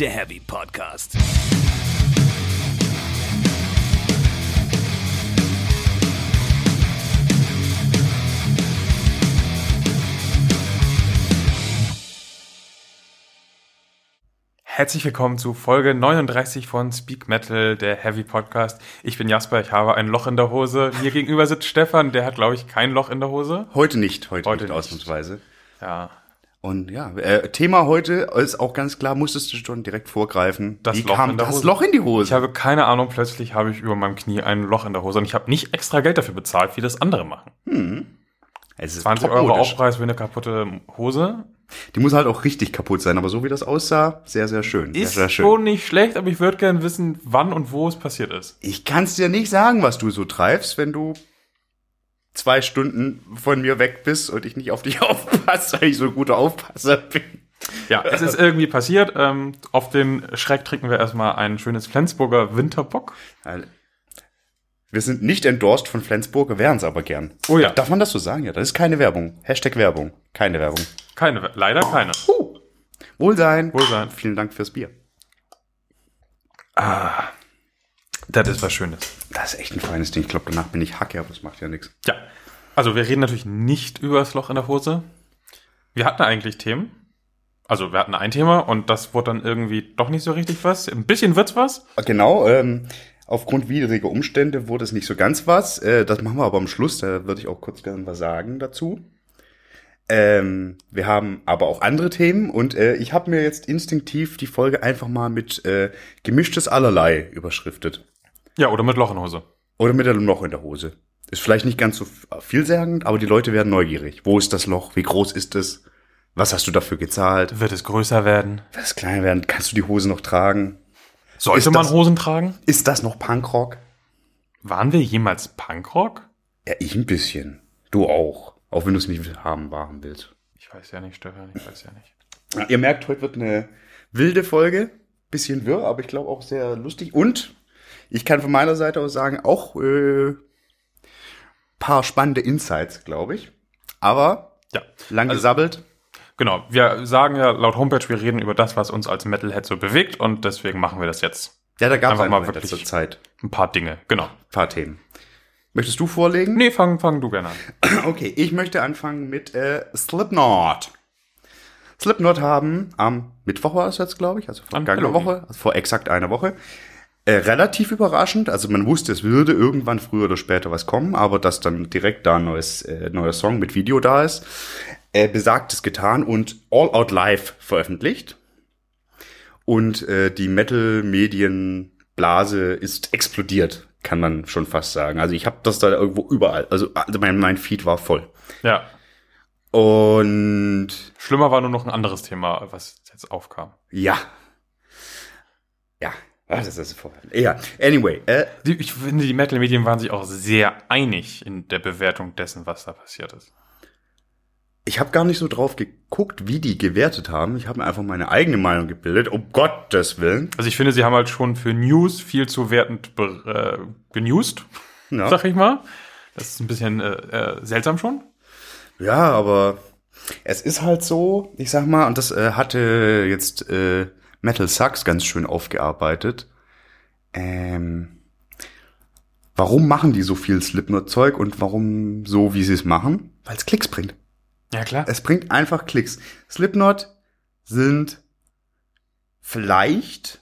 der Heavy Podcast. Herzlich willkommen zu Folge 39 von Speak Metal, der Heavy Podcast. Ich bin Jasper, ich habe ein Loch in der Hose. Mir gegenüber sitzt Stefan, der hat, glaube ich, kein Loch in der Hose. Heute nicht, heute, Heute nicht, nicht. ausnahmsweise. Ja, Und ja, äh, Thema heute ist auch ganz klar, musstest du schon direkt vorgreifen. Das Wie Loch kam in der das Hose. Loch in die Hose? ich habe keine Ahnung, plötzlich habe ich über meinem Knie ein Loch in der Hose und ich habe nicht extra Geld dafür bezahlt, wie das andere machen. es ist 20 Euro. Aufpreis für eine kaputte Hose. Die muss halt auch richtig kaputt sein, aber so wie das aussah, sehr, sehr schön. Ist sehr, sehr schön. schon nicht schlecht, aber ich würde gerne wissen, wann und wo es passiert ist. Ich kann's dir nicht sagen, was du so treibst, wenn du zwei Stunden von mir weg bist und ich nicht auf dich aufpasse, weil ich so ein guter Aufpasser bin. Ja, es ist irgendwie passiert. Ähm, auf den Schreck trinken wir erstmal ein schönes Flensburger Winterbock. Wir sind nicht endorsed von Flensburg, wären's aber gern. Oh ja. Darf man das so sagen? Ja, das ist keine Werbung. Hashtag Werbung. Keine Werbung. Keine, leider keine. Wohlsein. Wohlsein. Vielen Dank fürs Bier. Das ist was Schönes. Das ist echt ein feines Ding. Ich glaube, danach bin ich Hacke, aber das macht ja nichts. Ja, also wir reden natürlich nicht über das Loch in der Hose. Wir hatten eigentlich Themen. Also wir hatten ein Thema und das wurde dann irgendwie doch nicht so richtig was. Ein bisschen wird's was. Genau, ähm, aufgrund widriger Umstände wurde es nicht so ganz was. Äh, das machen wir aber am Schluss, da würde ich auch kurz gerne was sagen dazu. Ähm, wir haben aber auch andere Themen und äh, ich habe mir jetzt instinktiv die Folge einfach mal mit äh, gemischtes Allerlei überschriftet. Ja, oder mit Loch in der Hose. Oder mit einem Loch in der Hose. Ist vielleicht nicht ganz so vielsagend, aber die Leute werden neugierig. Wo ist das Loch? Wie groß ist es? Was hast du dafür gezahlt? Wird es größer werden? Wird es kleiner werden? Kannst du die Hose noch tragen? Sollte Ist man das- Hosen tragen? Ist das noch Punkrock? Waren wir jemals Punkrock? Ja, ich ein bisschen. Du auch. Auch wenn du es nicht haben wahren willst. Ich weiß ja nicht, Stefan, ich weiß ja nicht. Ja, ihr merkt, heute wird eine wilde Folge. Bisschen wirr, aber ich glaube auch sehr lustig. Und ich kann von meiner Seite aus sagen, auch äh, paar spannende Insights, glaube ich. Aber Ja, lang Also- gesabbelt. genau. Wir sagen ja laut Homepage, wir reden über das, was uns als Metalhead so bewegt und deswegen machen wir das jetzt. Ja, da gab es mal wirklich- letzter Zeit Ein paar Dinge, genau. ein paar Themen. Möchtest du vorlegen? Nee, fang, fang du gerne an. Okay, ich möchte anfangen mit äh, Slipknot. Slipknot haben am Mittwoch war es jetzt, glaube ich, also An vergangene. Woche, also vor exakt einer Woche, äh, relativ überraschend. Also man wusste, es würde irgendwann früher oder später was kommen, aber dass dann direkt da ein neues, äh, neuer Song mit Video da ist, äh, besagtes getan und All Out Live veröffentlicht. Und äh, die Metal-Medien-Blase ist explodiert, kann man schon fast sagen. Also ich habe das da irgendwo überall. Also, also mein, mein Feed war voll. Ja. Und Schlimmer war nur noch ein anderes Thema, was jetzt aufkam. ja. Ja. Ah, das ist voll. Ja, anyway, äh, Die, ich finde, die Metal-Medien waren sich auch sehr einig in der Bewertung dessen, was da passiert ist. ich habe gar nicht so drauf geguckt, wie die gewertet haben. Ich habe mir einfach meine eigene Meinung gebildet, um Gottes Willen. Also ich finde, sie haben halt schon für News viel zu wertend äh, genewst, Ja. sag ich mal. Das ist ein bisschen äh, äh, seltsam schon. Ja, aber es ist halt so, ich sag mal, und das äh, hatte jetzt äh, Metal Sucks ganz schön aufgearbeitet. Ähm, warum machen die so viel Slipknot-Zeug und warum so, wie sie es machen? Weil es Klicks bringt. Ja, klar. Es bringt einfach Klicks. Slipknot sind vielleicht,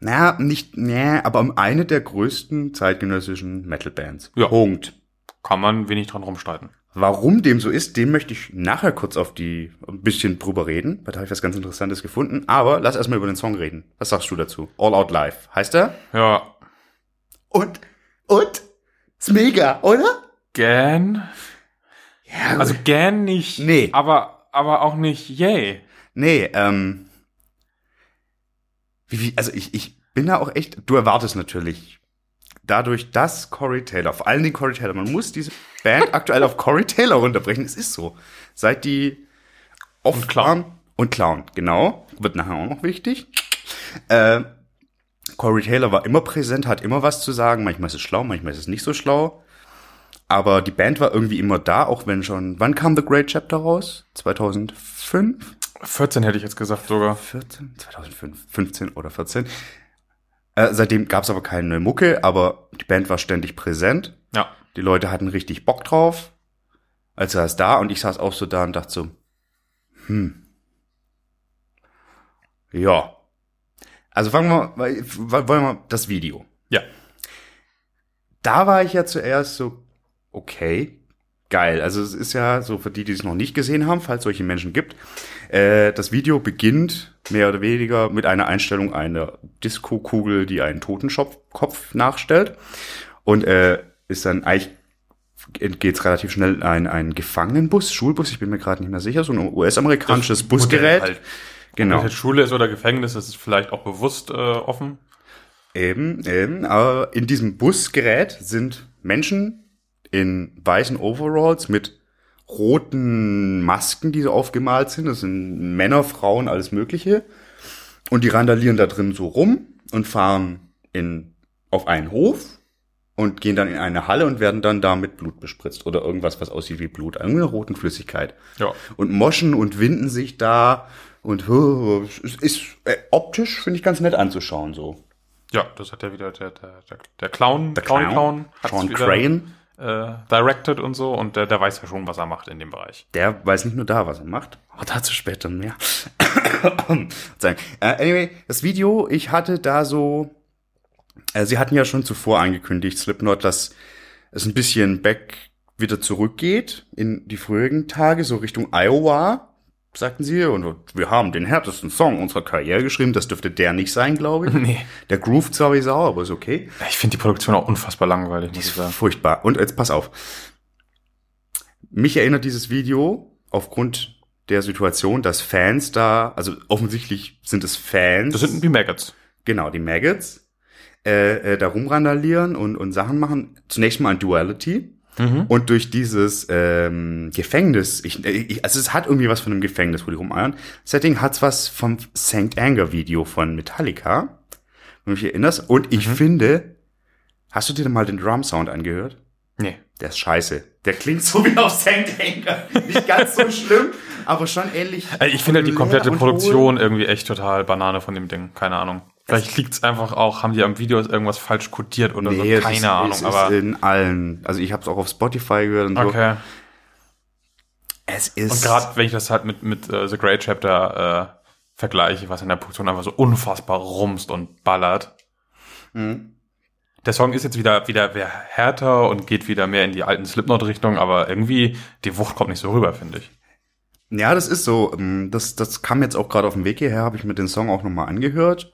na, nicht, nee, aber eine der größten zeitgenössischen Metal-Bands. Ja. Punkt. Kann man wenig dran rumstreiten. Warum dem so ist, dem möchte ich nachher kurz auf die, ein bisschen drüber reden, weil da habe ich was ganz Interessantes gefunden. Aber lass erstmal über den Song reden. Was sagst du dazu? All Out Live. Heißt er? Ja, Und, und? Ist mega, oder? Gan. Ja, Also Gan nicht. Nee. Aber, aber auch nicht yay. Nee, ähm. Wie, wie, also ich, ich bin da auch echt, du erwartest natürlich dadurch, dass Corey Taylor, vor allen Dingen Corey Taylor, man muss diese Band aktuell auf Corey Taylor runterbrechen, es ist so. Seit die oft Und Clown. und Clown, genau, wird nachher auch noch wichtig. Äh, Corey Taylor war immer präsent, hat immer was zu sagen, manchmal ist es schlau, manchmal ist es nicht so schlau. Aber die Band war irgendwie immer da, auch wenn schon, wann kam The Great Chapter raus? 2005? 14 hätte ich jetzt gesagt sogar. 14? 2005, 15 oder 14. Äh, seitdem gab es aber keine neue Mucke, aber die Band war ständig präsent. Ja. Die Leute hatten richtig Bock drauf. Als saß da und ich saß auch so da und dachte so, hm. Ja. Also fangen wir, wollen wir das Video. Ja. Da war ich ja zuerst so, okay, geil. Also es ist ja so für die, die es noch nicht gesehen haben, falls es solche Menschen gibt. Äh, das Video beginnt mehr oder weniger mit einer Einstellung einer Disco-Kugel, die einen Totenkopf Kopf nachstellt. Und äh, ist dann eigentlich geht es relativ schnell in ein, ein Gefangenenbus, Schulbus, ich bin mir gerade nicht mehr sicher, so ein US-amerikanisches Busgerät. Halt. Genau. Ob das jetzt Schule ist oder Gefängnis, das ist vielleicht auch bewusst äh, offen. Eben, eben. Aber in diesem Busgerät sind Menschen in weißen Overalls mit roten Masken, die so aufgemalt sind. Das sind Männer, Frauen, alles Mögliche. Und die randalieren da drin so rum und fahren in, auf einen Hof und gehen dann in eine Halle und werden dann da mit Blut bespritzt oder irgendwas, was aussieht wie Blut, irgendeine roten Flüssigkeit. Ja. Und moschen und winden sich da und es ist äh, optisch, finde ich, ganz nett anzuschauen so. Ja, das hat ja wieder der, der, der, der Clown, Der Clown, Clown, Clown Sean Crane. Äh, directed und so und der, der weiß ja schon, was er macht in dem Bereich. Der weiß nicht nur da, was er macht. Aber dazu später mehr. Äh, anyway, das Video, ich hatte da so, äh, sie hatten ja schon zuvor angekündigt, Slipknot, dass es ein bisschen back wieder zurückgeht in die früheren Tage, so Richtung Iowa, sagten sie. Und wir haben den härtesten Song unserer Karriere geschrieben. Das dürfte der nicht sein, glaube ich. Nee. Der groovt zwar wie Sau, aber ist okay. Ich finde die Produktion auch unfassbar langweilig, muss ich sagen. Furchtbar. Und jetzt pass auf. Mich erinnert dieses Video aufgrund der Situation, dass Fans da, also offensichtlich sind es Fans. Das sind die Maggots. genau, die Maggots, äh, äh, da rumrandalieren und, und Sachen machen. Zunächst mal an Duality. Und durch dieses ähm, Gefängnis, ich, ich, also es hat irgendwie was von einem Gefängnis, wo die rumeiern. Setting hat's was vom St. Anger Video von Metallica, wenn du dich erinnerst. Und ich finde, hast du dir mal den Drum Sound angehört? Nee. Der ist scheiße. Der klingt so wie auf St. Anger. Nicht ganz so schlimm, aber schon ähnlich. Äh, Ich finde halt die komplette Produktion irgendwie echt total Banane von dem Ding. Keine Ahnung. Vielleicht liegt's einfach auch, haben die am Video irgendwas falsch codiert oder Nee, so. es Keine ist, Ahnung, es aber. ist in allen. Also ich habe es auch auf Spotify gehört und so. okay. Es ist. Und gerade wenn ich das halt mit, mit äh, The Great Chapter äh, vergleiche, was in der Produktion einfach so unfassbar rumst und ballert. Mhm. Der Song ist jetzt wieder, wieder wieder härter und geht wieder mehr in die alten Slipknot-Richtung, aber irgendwie die Wucht kommt nicht so rüber, finde ich. Ja, das ist so. ähm, Das, das kam jetzt auch gerade auf dem Weg hierher, habe ich mir den Song auch nochmal angehört.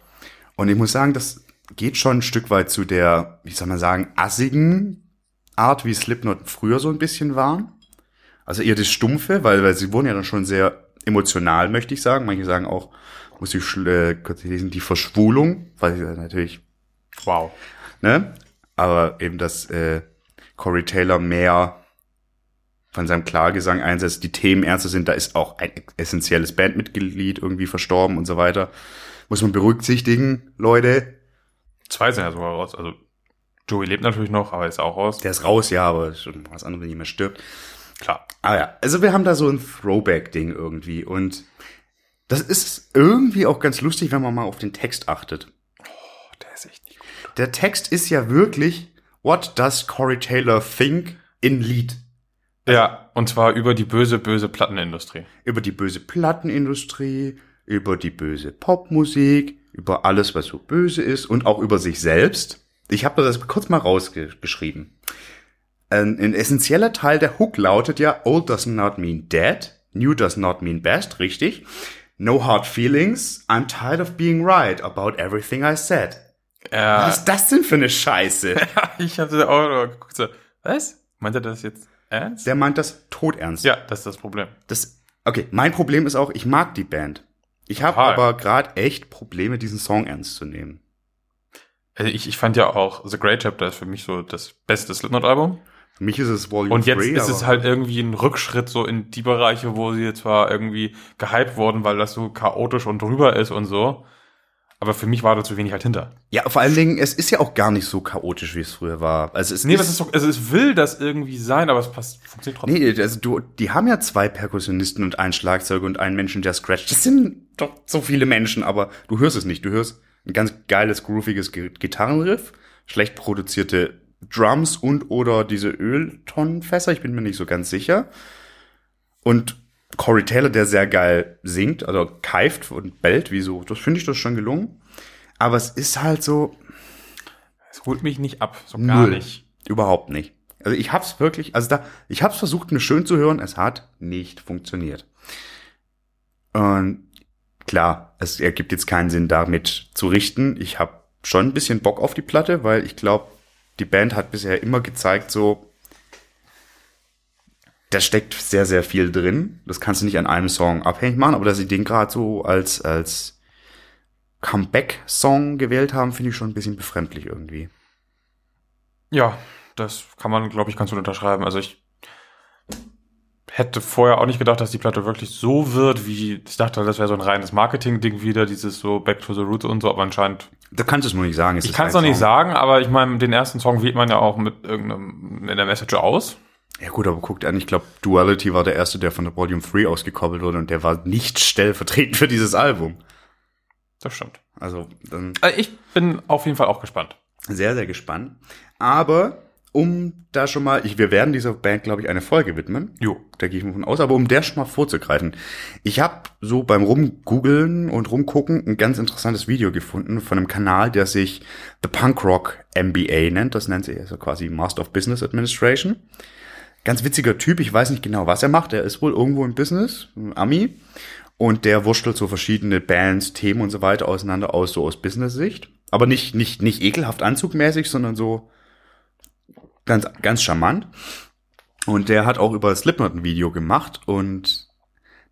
Und ich muss sagen, das geht schon ein Stück weit zu der, wie soll man sagen, assigen Art, wie Slipknot früher so ein bisschen waren. Also eher das Stumpfe, weil, weil sie wurden ja dann schon sehr emotional, möchte ich sagen. Manche sagen auch, muss ich äh, kurz lesen, die Verschwulung, weil sie natürlich Wow. ne? Aber eben, dass äh, Corey Taylor mehr von seinem Klargesang einsetzt, die Themen ernster sind, da ist auch ein essentielles Bandmitglied irgendwie verstorben und so weiter. Muss man berücksichtigen, Leute. Zwei sind ja sogar raus. Also Joey lebt natürlich noch, aber ist auch raus. Der ist raus, ja, aber schon was anderes, wenn jemand stirbt. Klar. Ah ja, also wir haben da so ein Throwback-Ding irgendwie und das ist irgendwie auch ganz lustig, wenn man mal auf den Text achtet. Oh, der ist echt nicht gut. Der Text ist ja wirklich What does Corey Taylor think in Lied? Ja, und zwar über die böse, böse Plattenindustrie. über die böse Plattenindustrie, über die böse Popmusik, über alles, was so böse ist und auch über sich selbst. Ich habe das kurz mal rausgeschrieben. Ein, ein essentieller Teil der Hook lautet ja, old does not mean dead, new does not mean best, richtig? No hard feelings, I'm tired of being right about everything I said. Ja, Was ist das denn für eine Scheiße? ich hatte auch geguckt so, was? Meint er das jetzt ernst? Der meint das todernst. Ja, das ist das Problem. Das, okay, mein Problem ist auch, ich mag die Band. Ich habe aber gerade echt Probleme, diesen Song ernst zu nehmen. Also ich, ich fand ja auch The Great Chapter ist für mich so das beste Slipknot-Album. Für mich ist es Volume Und jetzt 3, ist es halt irgendwie ein Rückschritt so in die Bereiche, wo sie zwar irgendwie gehypt wurden, weil das so chaotisch und drüber ist und so. Aber für mich war da zu wenig halt hinter. Ja, vor allen Dingen, es ist ja auch gar nicht so chaotisch, wie es früher war. Also es Nee, ist, was ist so, also es will das irgendwie sein, aber es passt, funktioniert trotzdem. Nee, also du, die haben ja zwei Perkussionisten und einen Schlagzeuger und einen Menschen, der scratcht. Das sind doch so viele Menschen, aber du hörst es nicht. Du hörst ein ganz geiles, grooviges Gi- Gitarrenriff, schlecht produzierte Drums und oder diese Öltonnenfässer, ich bin mir nicht so ganz sicher. Und Corey Taylor, der sehr geil singt, also keift und bellt, wie so. Das finde ich das schon gelungen. Aber es ist halt so, Es holt mich nicht ab, so gar Null. nicht. Überhaupt nicht. Also ich hab's wirklich, also da, ich hab's versucht, mir schön zu hören, es hat nicht funktioniert. Und klar, es ergibt jetzt keinen Sinn, damit zu richten. Ich habe schon ein bisschen Bock auf die Platte, weil ich glaube, die Band hat bisher immer gezeigt, so, da steckt sehr, sehr viel drin. Das kannst du nicht an einem Song abhängig machen, aber dass sie den gerade so als, als Comeback-Song gewählt haben, finde ich schon ein bisschen befremdlich irgendwie. Ja, das kann man, glaube ich, ganz gut unterschreiben. Also ich hätte vorher auch nicht gedacht, dass die Platte wirklich so wird, wie ich dachte, das wäre so ein reines Marketing-Ding wieder, dieses so Back to the Roots und so, aber anscheinend. Da kannst du es nur nicht sagen. Ich kann es noch nicht sagen, aber ich meine, den ersten Song wählt man ja auch mit irgendeinem in der Message aus. Ja gut, aber guckt an, ich glaube, Duality war der erste, der von der Volume 3 ausgekoppelt wurde und der war nicht stellvertretend für dieses Album. Das stimmt. Also dann Also ich bin auf jeden Fall auch gespannt. sehr, sehr gespannt. Aber um da schon mal, ich, wir werden dieser Band, glaube ich, eine Folge widmen. Jo. Da gehe ich mal von aus, aber um der schon mal vorzugreifen. Ich habe so beim Rumgoogeln und Rumgucken ein ganz interessantes Video gefunden von einem Kanal, der sich The Punk Rock MBA nennt. Das nennt sich also quasi Master of Business Administration. Ganz witziger Typ, ich weiß nicht genau, was er macht. Er ist wohl irgendwo im Business, ein Ami. Und der wurschtelt so verschiedene Bands, Themen und so weiter auseinander aus, so aus Business-Sicht. Aber nicht, nicht, nicht ekelhaft anzugmäßig, sondern so ganz, ganz charmant. Und der hat auch über Slipknot ein Video gemacht und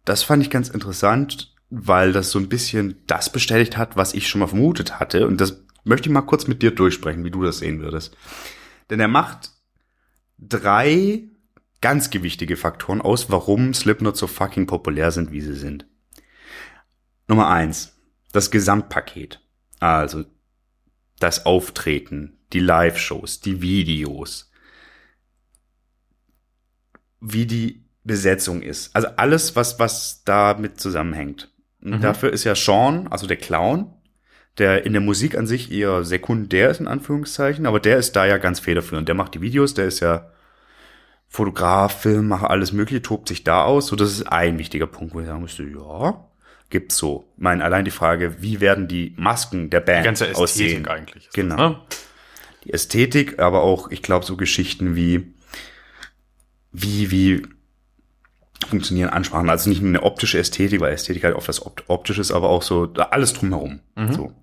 das fand ich ganz interessant, weil das so ein bisschen das bestätigt hat, was ich schon mal vermutet hatte. Und das möchte ich mal kurz mit dir durchsprechen, wie du das sehen würdest. Denn er macht drei ganz gewichtige Faktoren aus, warum Slipknot so fucking populär sind, wie sie sind. Nummer eins, das Gesamtpaket. Also das Auftreten, die Live-Shows, die Videos, wie die Besetzung ist. Also alles, was, was damit zusammenhängt. Mhm. dafür ist ja Sean, also der Clown, der in der Musik an sich eher sekundär ist, in Anführungszeichen, aber der ist da ja ganz federführend. Der macht die Videos, der ist ja Fotograf, Filmmacher, alles mögliche, tobt sich da aus. So, das ist ein wichtiger Punkt, wo ich sagen müsste, ja, gibt's so. Ich meine, allein die Frage, wie werden die Masken der Band Die ganze Ästhetik aussehen? eigentlich. ist Genau. Das, ne? die Ästhetik, aber auch, ich glaube, so Geschichten wie, wie, wie funktionieren Ansprachen. Also nicht nur eine optische Ästhetik, weil Ästhetik halt oft was Opt Optisches, aber auch so da alles drumherum. So.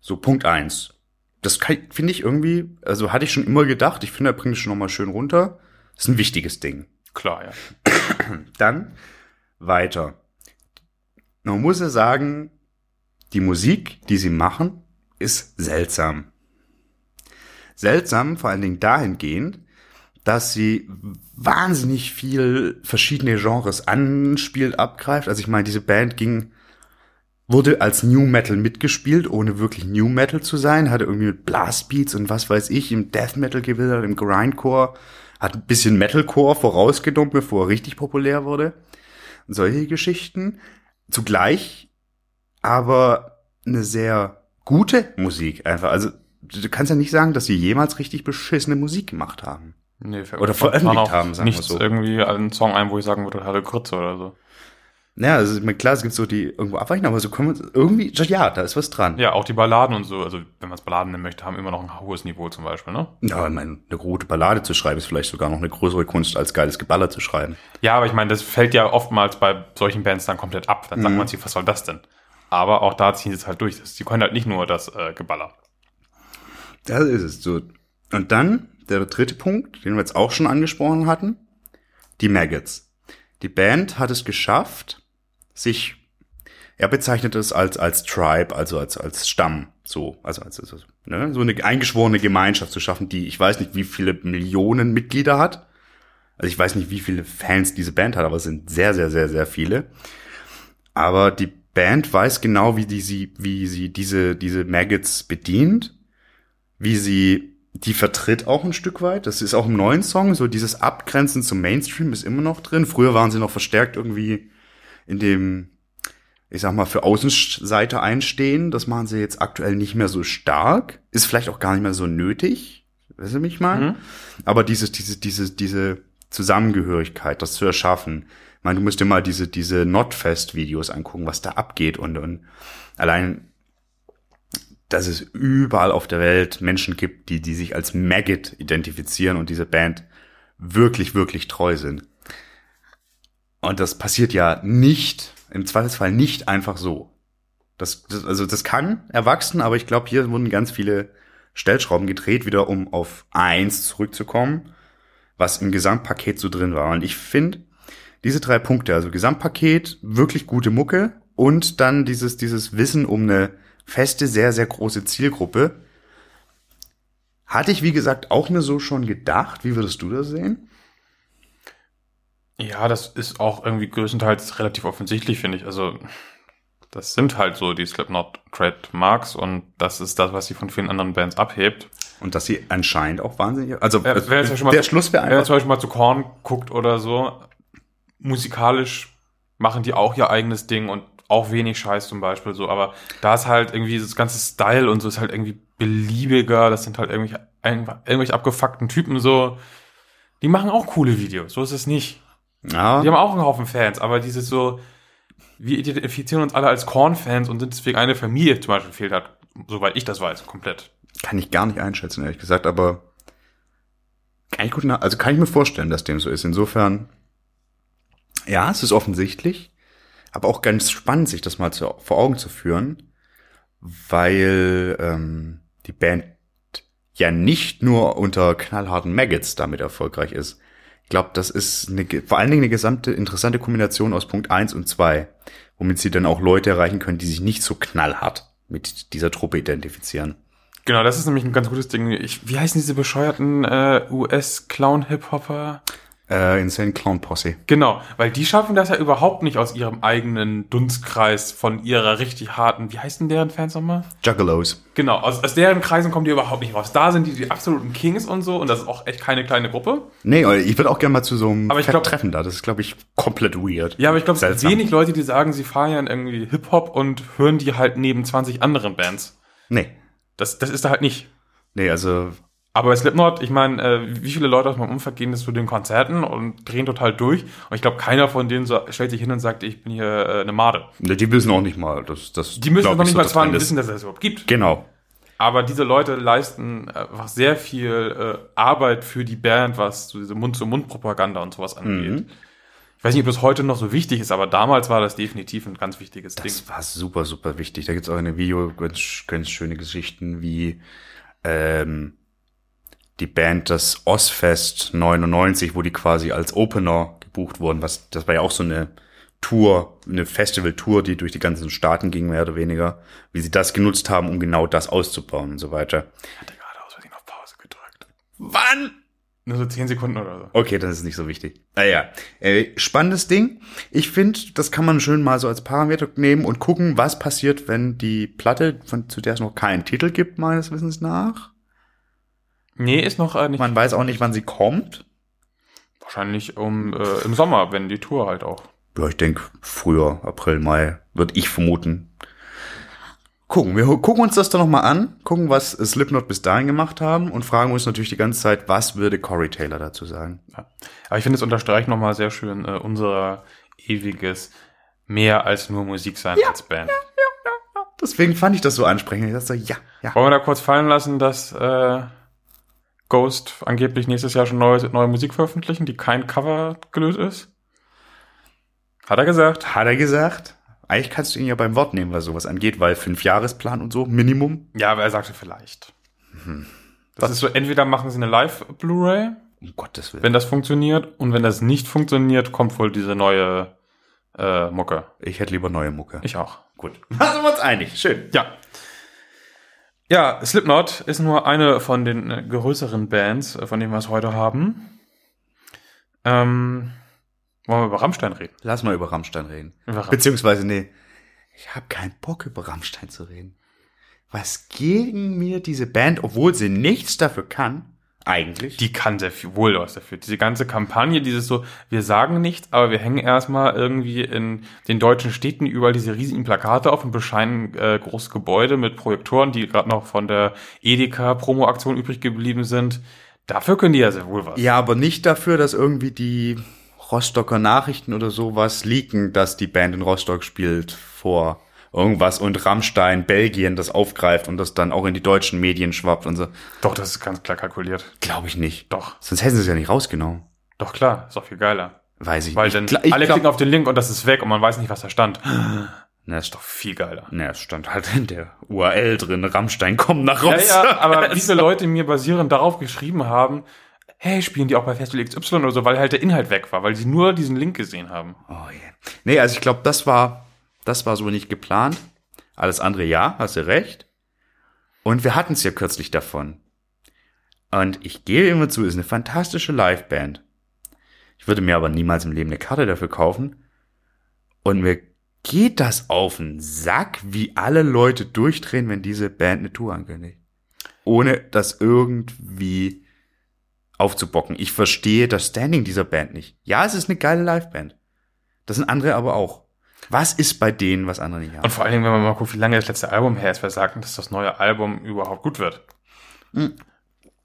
so, Punkt eins. Das finde ich irgendwie, also hatte ich schon immer gedacht, ich finde, er bringt es schon nochmal schön runter. Das ist ein wichtiges Ding. Klar, ja. Dann weiter. Man muss ja sagen, die Musik, die sie machen, ist seltsam. Seltsam vor allen Dingen dahingehend, dass sie wahnsinnig viel verschiedene Genres anspielt, abgreift. Also ich meine, diese Band ging, wurde als New Metal mitgespielt, ohne wirklich New Metal zu sein, hatte irgendwie mit Blastbeats und was weiß ich, im Death Metal gewildert, im Grindcore, hat ein bisschen Metalcore vorausgenommen, bevor er richtig populär wurde. Und solche Geschichten. Zugleich aber eine sehr gute Musik einfach. Also du kannst ja nicht sagen, dass sie jemals richtig beschissene Musik gemacht haben. Nee, Oder veröffentlicht haben, sagen wir nichts so. irgendwie einen Song ein, wo ich sagen würde, hatte Kurze oder so. Naja, also klar, es gibt so die irgendwo abweichen, aber so kommen wir irgendwie, ja, da ist was dran. Ja, auch die Balladen und so, also wenn man es Balladen nennen möchte, haben immer noch ein hohes Niveau zum Beispiel, ne? Ja, ich meine, eine gute Ballade zu schreiben ist vielleicht sogar noch eine größere Kunst, als geiles Geballer zu schreiben. Ja, aber ich meine, das fällt ja oftmals bei solchen Bands dann komplett ab. Dann Mhm. sagt man sich, was soll das denn? Aber auch da ziehen sie es halt durch. Die können halt nicht nur das äh, Geballer. Das ist es so. Und dann der dritte Punkt, den wir jetzt auch schon angesprochen hatten, die Maggots. Die Band hat es geschafft, sich, er bezeichnet es als, als Tribe, also als, als Stamm, so, also als, also, ne, so eine eingeschworene Gemeinschaft zu schaffen, die, ich weiß nicht, wie viele Millionen Mitglieder hat. Also ich weiß nicht, wie viele Fans diese Band hat, aber es sind sehr, sehr, sehr, sehr viele. Aber die Band weiß genau, wie die sie, wie sie diese, diese Maggots bedient, wie sie die vertritt auch ein Stück weit. Das ist auch im neuen Song, so dieses Abgrenzen zum Mainstream ist immer noch drin. Früher waren sie noch verstärkt irgendwie in dem, ich sag mal, für Außenseite einstehen. Das machen sie jetzt aktuell nicht mehr so stark. Ist vielleicht auch gar nicht mehr so nötig. Weißt du mich mal? Mhm. Aber dieses, diese, diese, diese Zusammengehörigkeit, das zu erschaffen. Ich meine, du musst dir mal diese, diese Notfest-Videos angucken, was da abgeht und, und allein, dass es überall auf der Welt Menschen gibt, die, die sich als Maggot identifizieren und diese Band wirklich, wirklich treu sind. Und das passiert ja nicht, im Zweifelsfall nicht einfach so. Das, das also das kann erwachsen, aber ich glaube, hier wurden ganz viele Stellschrauben gedreht, wieder um auf eins zurückzukommen, was im Gesamtpaket so drin war. Und ich finde, diese drei Punkte, also Gesamtpaket, wirklich gute Mucke und dann dieses, dieses Wissen um eine feste, sehr, sehr große Zielgruppe. Hatte ich, wie gesagt, auch mir so schon gedacht. Wie würdest du das sehen? Ja, das ist auch irgendwie größtenteils relativ offensichtlich, finde ich. Also, das sind halt so die Slipknot Trademarks und das ist das, was sie von vielen anderen Bands abhebt. Und dass sie anscheinend auch wahnsinnig, also, ja, wer jetzt schon mal der Schluss wäre Wer einfach, zum Beispiel mal zu Korn guckt oder so, musikalisch machen die auch ihr eigenes Ding und auch wenig Scheiß zum Beispiel so, aber da ist halt irgendwie das ganze Style und so ist halt irgendwie beliebiger, das sind halt irgendwelche, irgendwelche abgefuckten Typen so, die machen auch coole Videos, so ist es nicht. Ja, Die haben auch einen Haufen Fans, aber dieses so, wir identifizieren uns alle als Korn-Fans und sind deswegen eine Familie zum Beispiel fehlt halt, soweit ich das weiß, komplett. kann ich gar nicht einschätzen, ehrlich gesagt, aber kann ich gut nach, also kann ich mir vorstellen, dass dem so ist. Insofern, ja, es ist offensichtlich, aber auch ganz spannend, sich das mal zu, vor Augen zu führen, weil ähm, die Band ja nicht nur unter knallharten Maggots damit erfolgreich ist. Ich glaube, das ist eine, vor allen Dingen eine gesamte interessante Kombination aus Punkt eins und zwei, womit sie dann auch Leute erreichen können, die sich nicht so knallhart mit dieser Truppe identifizieren. Genau, das ist nämlich ein ganz gutes Ding. Ich, wie heißen diese bescheuerten äh, US-Clown-Hip-Hopper? Äh, Insane Clown Posse. Genau, weil die schaffen das ja überhaupt nicht aus ihrem eigenen Dunstkreis von ihrer richtig harten, wie heißen deren Fans nochmal? Juggalos. Genau, aus, aus deren Kreisen kommen die überhaupt nicht raus. Da sind die die absoluten Kings und so und das ist auch echt keine kleine Gruppe. Nee, ich würde auch gerne mal zu so einem Aber ich glaub- Treffen da. Das ist, glaube ich, komplett weird. Ja, aber ich glaube, es gibt wenig Leute, die sagen, sie feiern irgendwie Hip-Hop und hören die halt neben 20 anderen Bands. Nee. Das, das ist da halt nicht. Nee, also, Aber bei Slipknot, ich meine, äh, wie viele Leute aus meinem Umfeld gehen jetzt zu den Konzerten und drehen total durch. Und ich glaube, keiner von denen so, stellt sich hin und sagt, ich bin hier äh, eine Made. die wissen auch nicht mal, dass das. Die müssen ich, nicht so mal das zwar wissen, dass es das überhaupt gibt. Genau. Aber diese Leute leisten einfach sehr viel äh, Arbeit für die Band, was so diese Mund-zu-Mund-Propaganda und sowas angeht. Ich weiß nicht, ob das heute noch so wichtig ist, aber damals war das definitiv ein ganz wichtiges Ding. Das war super, super wichtig. Da gibt's auch in dem Video ganz, ganz schöne Geschichten, wie ähm, die Band das Ozfest 99, wo die quasi als Opener gebucht wurden. Was, das war ja auch so eine Tour, eine Festival-Tour, die durch die ganzen Staaten ging, mehr oder weniger. Wie sie das genutzt haben, um genau das auszubauen und so weiter. Ich hatte gerade aus Versehen auf Pause gedrückt. Wann? Nur so 10 Sekunden oder so. Okay, das ist nicht so wichtig. Naja, äh, spannendes Ding. Ich finde, das kann man schön mal so als Parameter nehmen und gucken, was passiert, wenn die Platte, von, zu der es noch keinen Titel gibt, meines Wissens nach. Nee, ist noch äh, nicht. Man weiß auch nicht, wann sie kommt. Wahrscheinlich um äh, im Sommer, wenn die Tour halt auch. Ja, ich denke, früher, April, Mai, würde ich vermuten. Gucken, wir gucken uns das dann nochmal an, gucken, was Slipknot bis dahin gemacht haben und fragen uns natürlich die ganze Zeit, was würde Corey Taylor dazu sagen? Ja. Aber ich finde, es unterstreicht nochmal sehr schön äh, unser ewiges mehr als nur Musik sein als Band. Deswegen fand ich das so ansprechend. Ich dachte so, ja, ja. Wollen wir da kurz fallen lassen, dass äh, Ghost angeblich nächstes Jahr schon neue, neue Musik veröffentlichen, die kein Cover gelöst ist? Hat er gesagt. Hat er gesagt. Eigentlich kannst du ihn ja beim Wort nehmen, was sowas angeht, weil Fünfjahresplan und so, Minimum. Ja, aber er sagte vielleicht. Das ist so, entweder machen sie eine Live-Blu-ray, Um Gottes Willen. wenn das funktioniert, und wenn das nicht funktioniert, kommt wohl diese neue äh, Mucke. ich hätte lieber neue Mucke. Ich auch. Gut. Da sind wir uns einig. Schön. Ja. Ja, Slipknot ist nur eine von den äh, größeren Bands, äh, von denen wir es heute haben. Ähm, wollen wir über Rammstein reden? Lass mal über Rammstein reden. Über Rammstein. Beziehungsweise, nee. Ich habe keinen Bock, über Rammstein zu reden. Was gegen mir diese Band, obwohl sie nichts dafür kann, eigentlich. Die kann sehr viel, wohl was dafür. Diese ganze Kampagne, dieses so, wir sagen nichts, aber wir hängen erstmal irgendwie in den deutschen Städten überall diese riesigen Plakate auf und bescheinen äh, große Gebäude mit Projektoren, die gerade noch von der Edeka-Promo-Aktion übrig geblieben sind. Dafür können die ja sehr wohl was. Ja, aber nicht dafür, dass irgendwie die Rostocker Nachrichten oder sowas leaken, dass die Band in Rostock spielt vor irgendwas und Rammstein, Belgien das aufgreift und das dann auch in die deutschen Medien schwappt und so. Doch, das ist ganz klar kalkuliert. Glaube ich nicht. Doch. Sonst hätten sie es ja nicht rausgenommen. Doch klar, ist auch viel geiler. Weiß ich Weil nicht. dann Klar, ich alle klicken auf den Link und das ist weg und man weiß nicht, was da stand. Na, ist Doch viel geiler. Na, es stand halt in der URL drin, Rammstein kommt nach Ja, Rostock. ja, aber wie viele Leute mir basierend darauf geschrieben haben, hey, spielen die auch bei Festival XY oder so, weil halt der Inhalt weg war, weil sie nur diesen Link gesehen haben. Oh yeah. Nee, also ich glaube, das war, das war so nicht geplant. Alles andere ja, hast du recht. Und wir hatten es ja kürzlich davon. Und ich gebe immer zu, ist eine fantastische Liveband. Ich würde mir aber niemals im Leben eine Karte dafür kaufen. Und mir geht das auf den Sack, wie alle Leute durchdrehen, wenn diese Band eine Tour ankündigt. Ohne das irgendwie aufzubocken. Ich verstehe das Standing dieser Band nicht. Ja, es ist eine geile Liveband. Das sind andere aber auch. Was ist bei denen, was andere nicht haben? Und vor allen Dingen, wenn man mal guckt, wie lange das letzte Album her ist, wer sagt, dass das neue Album überhaupt gut wird.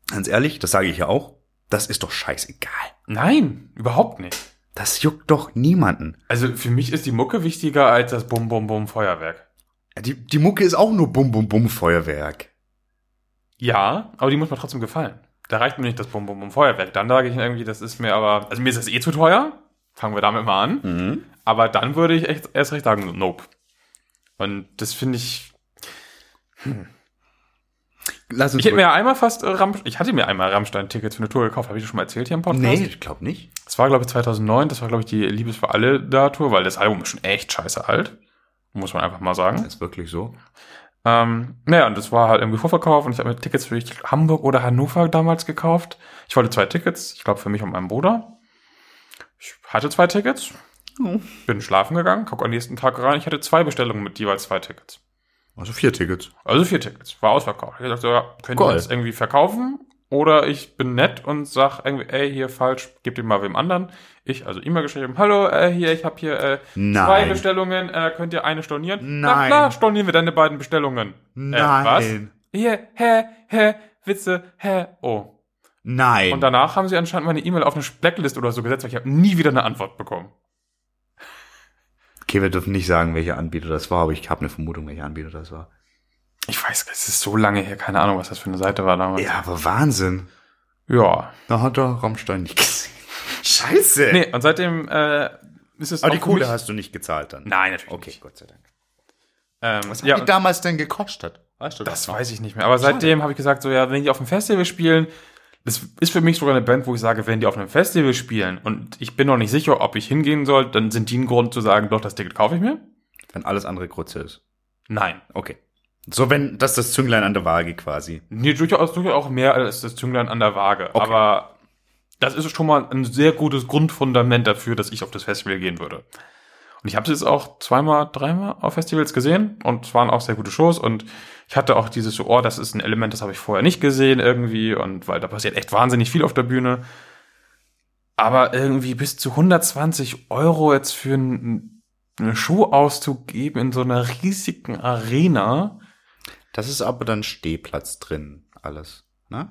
Ganz ehrlich, das sage ich ja auch. Das ist doch scheißegal. Nein, überhaupt nicht. Das juckt doch niemanden. Also für mich ist die Mucke wichtiger als das Bum Bum Bum Feuerwerk. Die, die Mucke ist auch nur Bum Bum Bum Feuerwerk. Ja, aber die muss mir trotzdem gefallen. Da reicht mir nicht das Bum Bum Bum Feuerwerk. Dann sage ich irgendwie, das ist mir aber, also mir ist das eh zu teuer. Fangen wir damit mal an. Mhm. Aber dann würde ich echt erst recht sagen, nope. Und das finde ich. Lass uns Ich hätte mir ja einmal fast äh, Ramm, ich hatte mir einmal Rammstein-Tickets für eine Tour gekauft. Habe ich das schon mal erzählt hier im Podcast? Nee, ich glaube nicht. Das war, glaube ich, 2009. Das war, glaube ich, die Liebes für alle da Tour, weil das Album ist schon echt scheiße alt. Muss man einfach mal sagen. Ist wirklich so. Ähm, naja, und das war halt irgendwie Vorverkauf und ich habe mir Tickets für Hamburg oder Hannover damals gekauft. Ich wollte zwei Tickets, ich glaube für mich und meinen Bruder. Ich hatte zwei Tickets, Oh. bin schlafen gegangen, guck am nächsten Tag rein. Ich hatte zwei Bestellungen mit jeweils zwei Tickets. Also vier Tickets. Also vier Tickets, war ausverkauft. Ich dachte, ja, könnt ihr Geil. das irgendwie verkaufen? Oder ich bin nett und sag irgendwie, ey, hier falsch, gib den mal wem anderen. Ich, also E-Mail geschrieben, hallo, äh, hier, ich habe hier äh, Nein. zwei Bestellungen, äh, könnt ihr eine stornieren? Na Nein. klar, stornieren wir deine beiden Bestellungen. Äh, was? Nein. Hier, hä, hä, Witze, hä, oh. Nein. Und danach haben sie anscheinend meine E-Mail auf eine Blacklist oder so gesetzt, weil ich habe nie wieder eine Antwort bekommen. okay, wir dürfen nicht sagen, welcher Anbieter das war, aber ich habe eine Vermutung, welcher Anbieter das war. Ich weiß, es ist so lange her, keine Ahnung, was das für eine Seite war damals. Ja, aber Wahnsinn. Ja. Da hat er Rammstein nicht gesehen. Scheiße. Nee, und seitdem äh, ist es aber auch die Kohle hast du nicht gezahlt dann. Nein, natürlich Okay, nicht. Gott sei Dank. Ähm, Was ja, hat die damals denn gekostet? Weißt du das noch? weiß ich nicht mehr. Aber seitdem habe ich gesagt, so ja, wenn die auf dem Festival spielen, das ist für mich sogar eine Band, wo ich sage, wenn die auf einem Festival spielen und ich bin noch nicht sicher, ob ich hingehen soll, dann sind die ein Grund zu sagen, doch, das Ticket kaufe ich mir. Wenn alles andere Grütze ist. Nein. Okay. So, wenn das das Zünglein an der Waage quasi. Nee, durchaus, durchaus auch mehr als das Zünglein an der Waage. Okay. Aber das ist schon mal ein sehr gutes Grundfundament dafür, dass ich auf das Festival gehen würde. Und ich habe es jetzt auch zweimal, dreimal auf Festivals gesehen und es waren auch sehr gute Shows und ich hatte auch dieses so, oh, das ist ein Element, das habe ich vorher nicht gesehen irgendwie und weil da passiert echt wahnsinnig viel auf der Bühne. Aber irgendwie bis zu 120 Euro jetzt für ein, eine Show auszugeben in so einer riesigen Arena, Das ist aber dann Stehplatz drin, alles. Ne?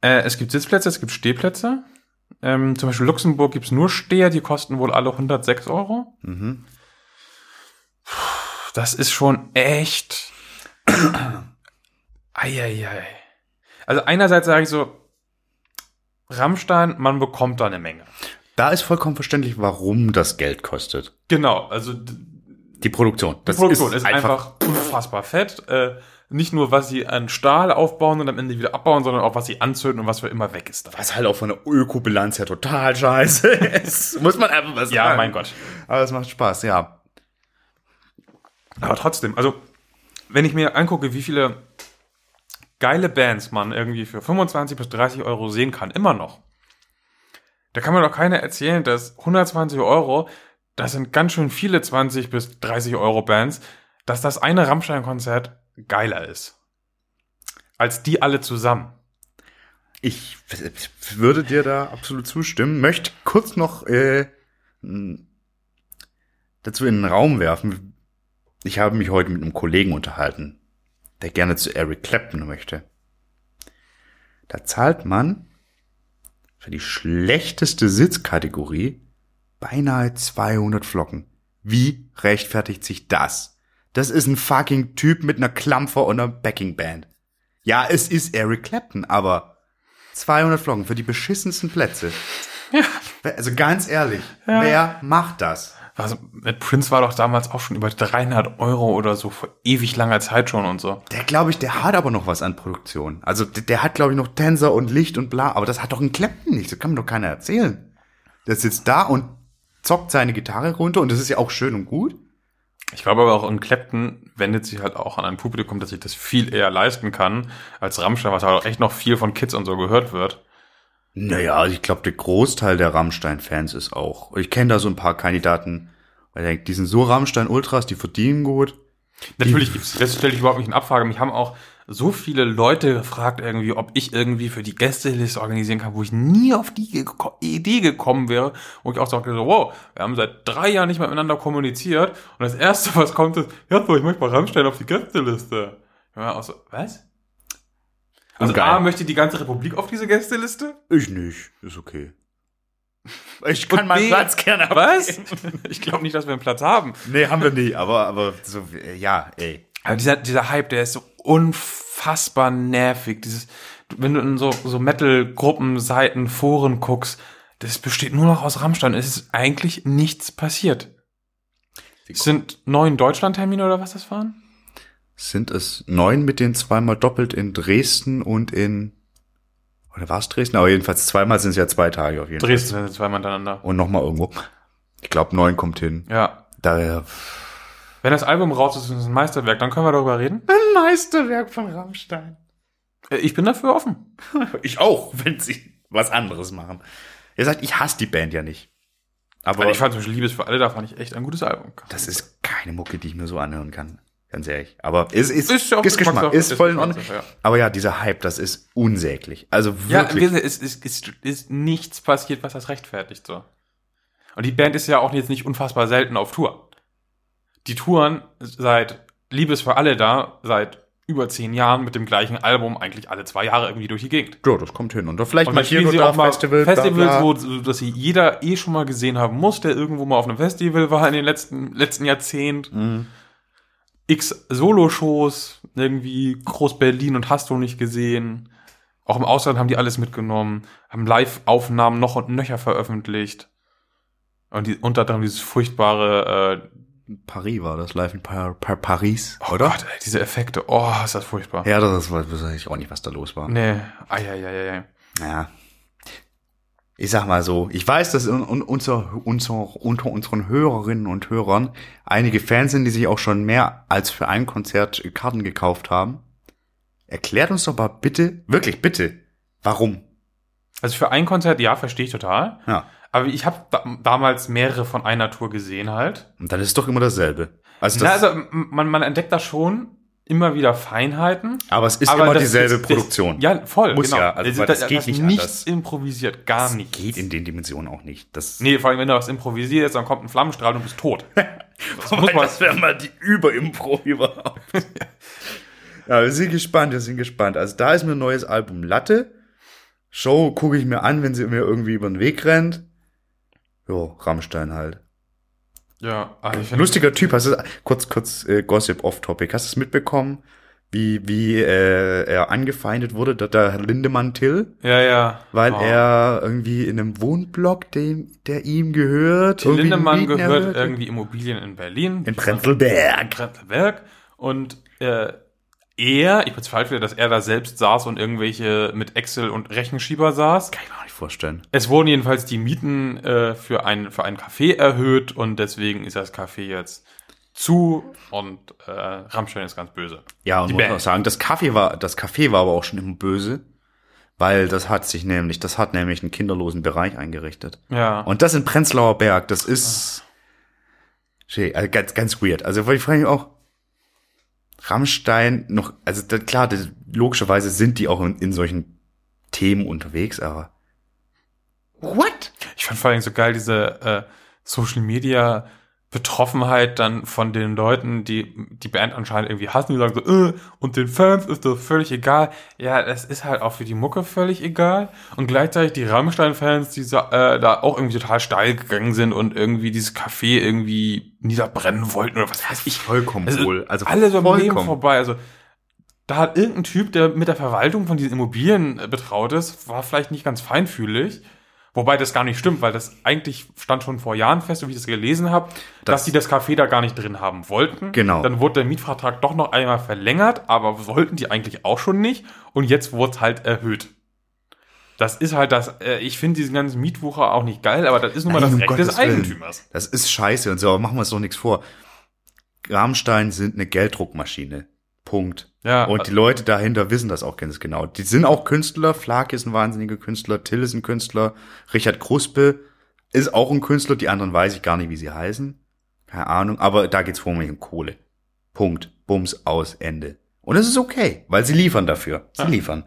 Äh, es gibt Sitzplätze, es gibt Stehplätze. Ähm, zum Beispiel Luxemburg gibt's nur Steher, die kosten wohl alle 106 Euro. Mhm. Das ist schon echt. Eieiei. Also einerseits sage ich so, Rammstein, man bekommt da eine Menge. Da ist vollkommen verständlich, warum das Geld kostet. Genau, also Die Produktion. die Produktion ist, einfach, unfassbar fett. Äh, nicht nur, was sie an Stahl aufbauen und am Ende wieder abbauen, sondern auch, was sie anzünden und was für immer weg ist. Da. Was halt auch von der Ökobilanz her total scheiße ist. Muss man einfach was Ja, sagen. mein Gott. Aber es macht Spaß, ja. Aber trotzdem, also wenn ich mir angucke, wie viele geile Bands man irgendwie für 25 bis 30 Euro sehen kann, immer noch. Da kann mir doch keiner erzählen, dass 120 Euro das sind ganz schön viele 20 bis 30 Euro Bands, dass das eine Rammstein-Konzert geiler ist. Als die alle zusammen. Ich würde dir da absolut zustimmen. Möchte kurz noch äh, dazu in den Raum werfen. Ich habe mich heute mit einem Kollegen unterhalten, der gerne zu Eric Clapton möchte. Da zahlt man für die schlechteste Sitzkategorie beinahe 200 Flocken. Wie rechtfertigt sich das? Das ist ein fucking Typ mit einer Klampfer und einer Backingband. Ja, es ist Eric Clapton, aber 200 Flocken für die beschissensten Plätze. Ja. Also ganz ehrlich, ja. wer macht das? Also mit Prince war doch damals auch schon über 300 Euro oder so vor ewig langer Zeit schon und so. Der glaube ich, der hat aber noch was an Produktion. Also der, der hat glaube ich noch Tänzer und Licht und bla, aber das hat doch ein Clapton nicht. Das kann mir doch keiner erzählen. Der sitzt da und zockt seine Gitarre runter und das ist ja auch schön und gut. Ich glaube aber auch, ein Clapton wendet sich halt auch an ein Publikum, das sich das viel eher leisten kann, als Rammstein, was halt auch echt noch viel von Kids und so gehört wird. Naja, also ich glaube, der Großteil der Rammstein-Fans ist auch. Ich kenne da so ein paar Kandidaten, weil ich denke, die sind so Rammstein-Ultras, die verdienen gut. Natürlich gibt's, das stelle ich überhaupt nicht in Abfrage. Mich haben auch so viele Leute gefragt irgendwie, ob ich irgendwie für die Gästeliste organisieren kann, wo ich nie auf die Idee gekommen wäre, wo ich auch sagte so, wow, wir haben seit drei Jahren nicht mehr miteinander kommuniziert und das erste, was kommt, ist, ja, so, ich möchte mal Rammstein auf die Gästeliste. Ja, auch so, was? Also Geil. A, möchte die ganze Republik auf diese Gästeliste? Ich nicht, ist okay. Ich kann meinen Platz gerne haben. Was? Ich glaube nicht, dass wir einen Platz haben. Nee, haben wir nie, aber, aber so, ja, ey. Aber dieser, dieser Hype, der ist so unfassbar nervig. Dieses, wenn du in so, so Metal-Gruppen, Seiten, Foren guckst, das besteht nur noch aus Rammstein. Es ist eigentlich nichts passiert. Es sind neun Deutschland-Termine oder was das waren? Sind es neun mit den zweimal doppelt in Dresden und in oder war es Dresden? Aber jedenfalls zweimal sind es ja zwei Tage auf jeden Dresden Fall. Dresden sind zweimal hintereinander. Und nochmal irgendwo. Ich glaube, neun kommt hin. Ja. Daher. Wenn das Album raus ist, ist es ein Meisterwerk, dann können wir darüber reden. Ein Meisterwerk von Rammstein. Äh, ich bin dafür offen. ich auch, wenn sie was anderes machen. Ihr sagt, ich hasse die Band ja nicht. Aber also ich fand zum Beispiel Liebes für alle, da fand ich echt ein gutes Album. Das ist keine Mucke, die ich mir so anhören kann. Ganz ehrlich. Aber es ist, ist, ist, ist Geschmack, ist voll in Ordnung. Ja. Aber ja, dieser Hype, das ist unsäglich. Also wirklich. Ja, es ist, ist, ist nichts passiert, was das rechtfertigt, so. Und die Band ist ja auch jetzt nicht unfassbar selten auf Tour. Die touren seit Liebes für alle da, seit über zehn Jahren mit dem gleichen Album eigentlich alle zwei Jahre irgendwie durch die Gegend. Ja, das kommt hin. Und da vielleicht und mal hier und da Festival. Festivals, wo, dass sie jeder eh schon mal gesehen haben muss, der irgendwo mal auf einem Festival war in den letzten, letzten Jahrzehnt. Mhm x Solo-Shows, irgendwie Groß-Berlin und hast du nicht gesehen. Auch im Ausland haben die alles mitgenommen, haben Live-Aufnahmen noch und nöcher veröffentlicht. Und die, unter anderem dieses furchtbare äh, Paris war das, live in Par Par Paris, oh oder? Gott, ey, diese Effekte, oh, ist das furchtbar. Ja, das weiß ich auch nicht, was da los war. Nee, ai, ai, ai, ai. Ja, ich sag mal so, ich weiß, dass unser, unser, unter unseren Hörerinnen und Hörern einige Fans sind, die sich auch schon mehr als für ein Konzert Karten gekauft haben. Erklärt uns doch mal bitte, wirklich bitte, warum? Also für ein Konzert, ja, verstehe ich total. Ja. Aber ich habe da, damals mehrere von einer Tour gesehen halt. Und dann ist es doch immer dasselbe. Also, das Na, also man, man entdeckt das schon, immer wieder Feinheiten. Aber es ist aber immer dieselbe ist, Produktion. Das, ja, voll. Muss genau. ja. Also, das, das geht nicht nichts improvisiert, gar das nichts. geht in den Dimensionen auch nicht. Das nee, vor allem, wenn du was improvisierst, dann kommt ein Flammenstrahl und du bist tot. das muss man, das wäre mal die Überimpro überhaupt. ja, wir sind gespannt, wir sind gespannt. Also da ist mir ein neues Album Latte. Show gucke ich mir an, wenn sie mir irgendwie über den Weg rennt. Jo, Rammstein halt. Ja, also lustiger Typ. Hast du kurz kurz äh, Gossip off Topic? Hast du es mitbekommen, wie wie äh, er angefeindet wurde, der, der Lindemann Till? Ja, ja. Weil oh. er irgendwie in einem Wohnblock, dem der ihm gehört. Till Lindemann gehört irgendwie Immobilien in Berlin. In Prenzlberg. Prenzlberg und äh, er, ich bezweifle, dass er da selbst saß und irgendwelche mit Excel und Rechenschieber saß. Kann ich mir auch nicht vorstellen. Es wurden jedenfalls die Mieten äh, für ein für ein Café erhöht und deswegen ist das Café jetzt zu und äh, Rammstein ist ganz böse. Ja, und die muss Band. auch sagen, das Café war das Café war aber auch schon immer böse, weil das hat sich nämlich, das hat nämlich einen kinderlosen Bereich eingerichtet. Ja. Und das in Prenzlauer Berg, das ist Schön, also ganz, ganz weird. Also ich frage mich auch, Rammstein noch, also da, klar, das, logischerweise sind die auch in, in solchen Themen unterwegs, aber what? Ich fand vor allem so geil diese äh, Social Media Betroffenheit dann von den Leuten, die die Band anscheinend irgendwie hassen, die sagen so, äh, und den Fans ist das völlig egal. Ja, das ist halt auch für die Mucke völlig egal. Und gleichzeitig die Rammstein-Fans, die äh, da auch irgendwie total steil gegangen sind und irgendwie dieses Café irgendwie niederbrennen wollten oder was weiß ich. vollkommen Also, wohl. Also alle so am Leben vollkommen. vorbei. Also da hat irgendein Typ, der mit der Verwaltung von diesen Immobilien äh, betraut ist, war vielleicht nicht ganz feinfühlig. Wobei das gar nicht stimmt, weil das eigentlich stand schon vor Jahren fest, so wie ich das gelesen habe, dass Das- sie das Café da gar nicht drin haben wollten. Genau. Dann wurde der Mietvertrag doch noch einmal verlängert, aber wollten die eigentlich auch schon nicht. Und jetzt wurde es halt erhöht. Das ist halt das, äh, ich finde diesen ganzen Mietwucher auch nicht geil, aber das ist nun mal Nein, das um Recht des. Eigentümers. Das ist scheiße und so, aber machen wir uns doch nichts vor. Rammstein sind eine Gelddruckmaschine. Punkt. Ja, Und die Leute dahinter wissen das auch ganz genau. Die sind auch Künstler. Flake ist ein wahnsinniger Künstler. Till ist ein Künstler. Richard Kruspe ist auch ein Künstler. Die anderen weiß ich gar nicht, wie sie heißen. Keine Ahnung. Aber da geht's vornehmlich um Kohle. Punkt. Bums aus. Ende. Und es ist okay, weil sie liefern dafür. Sie Ja. liefern.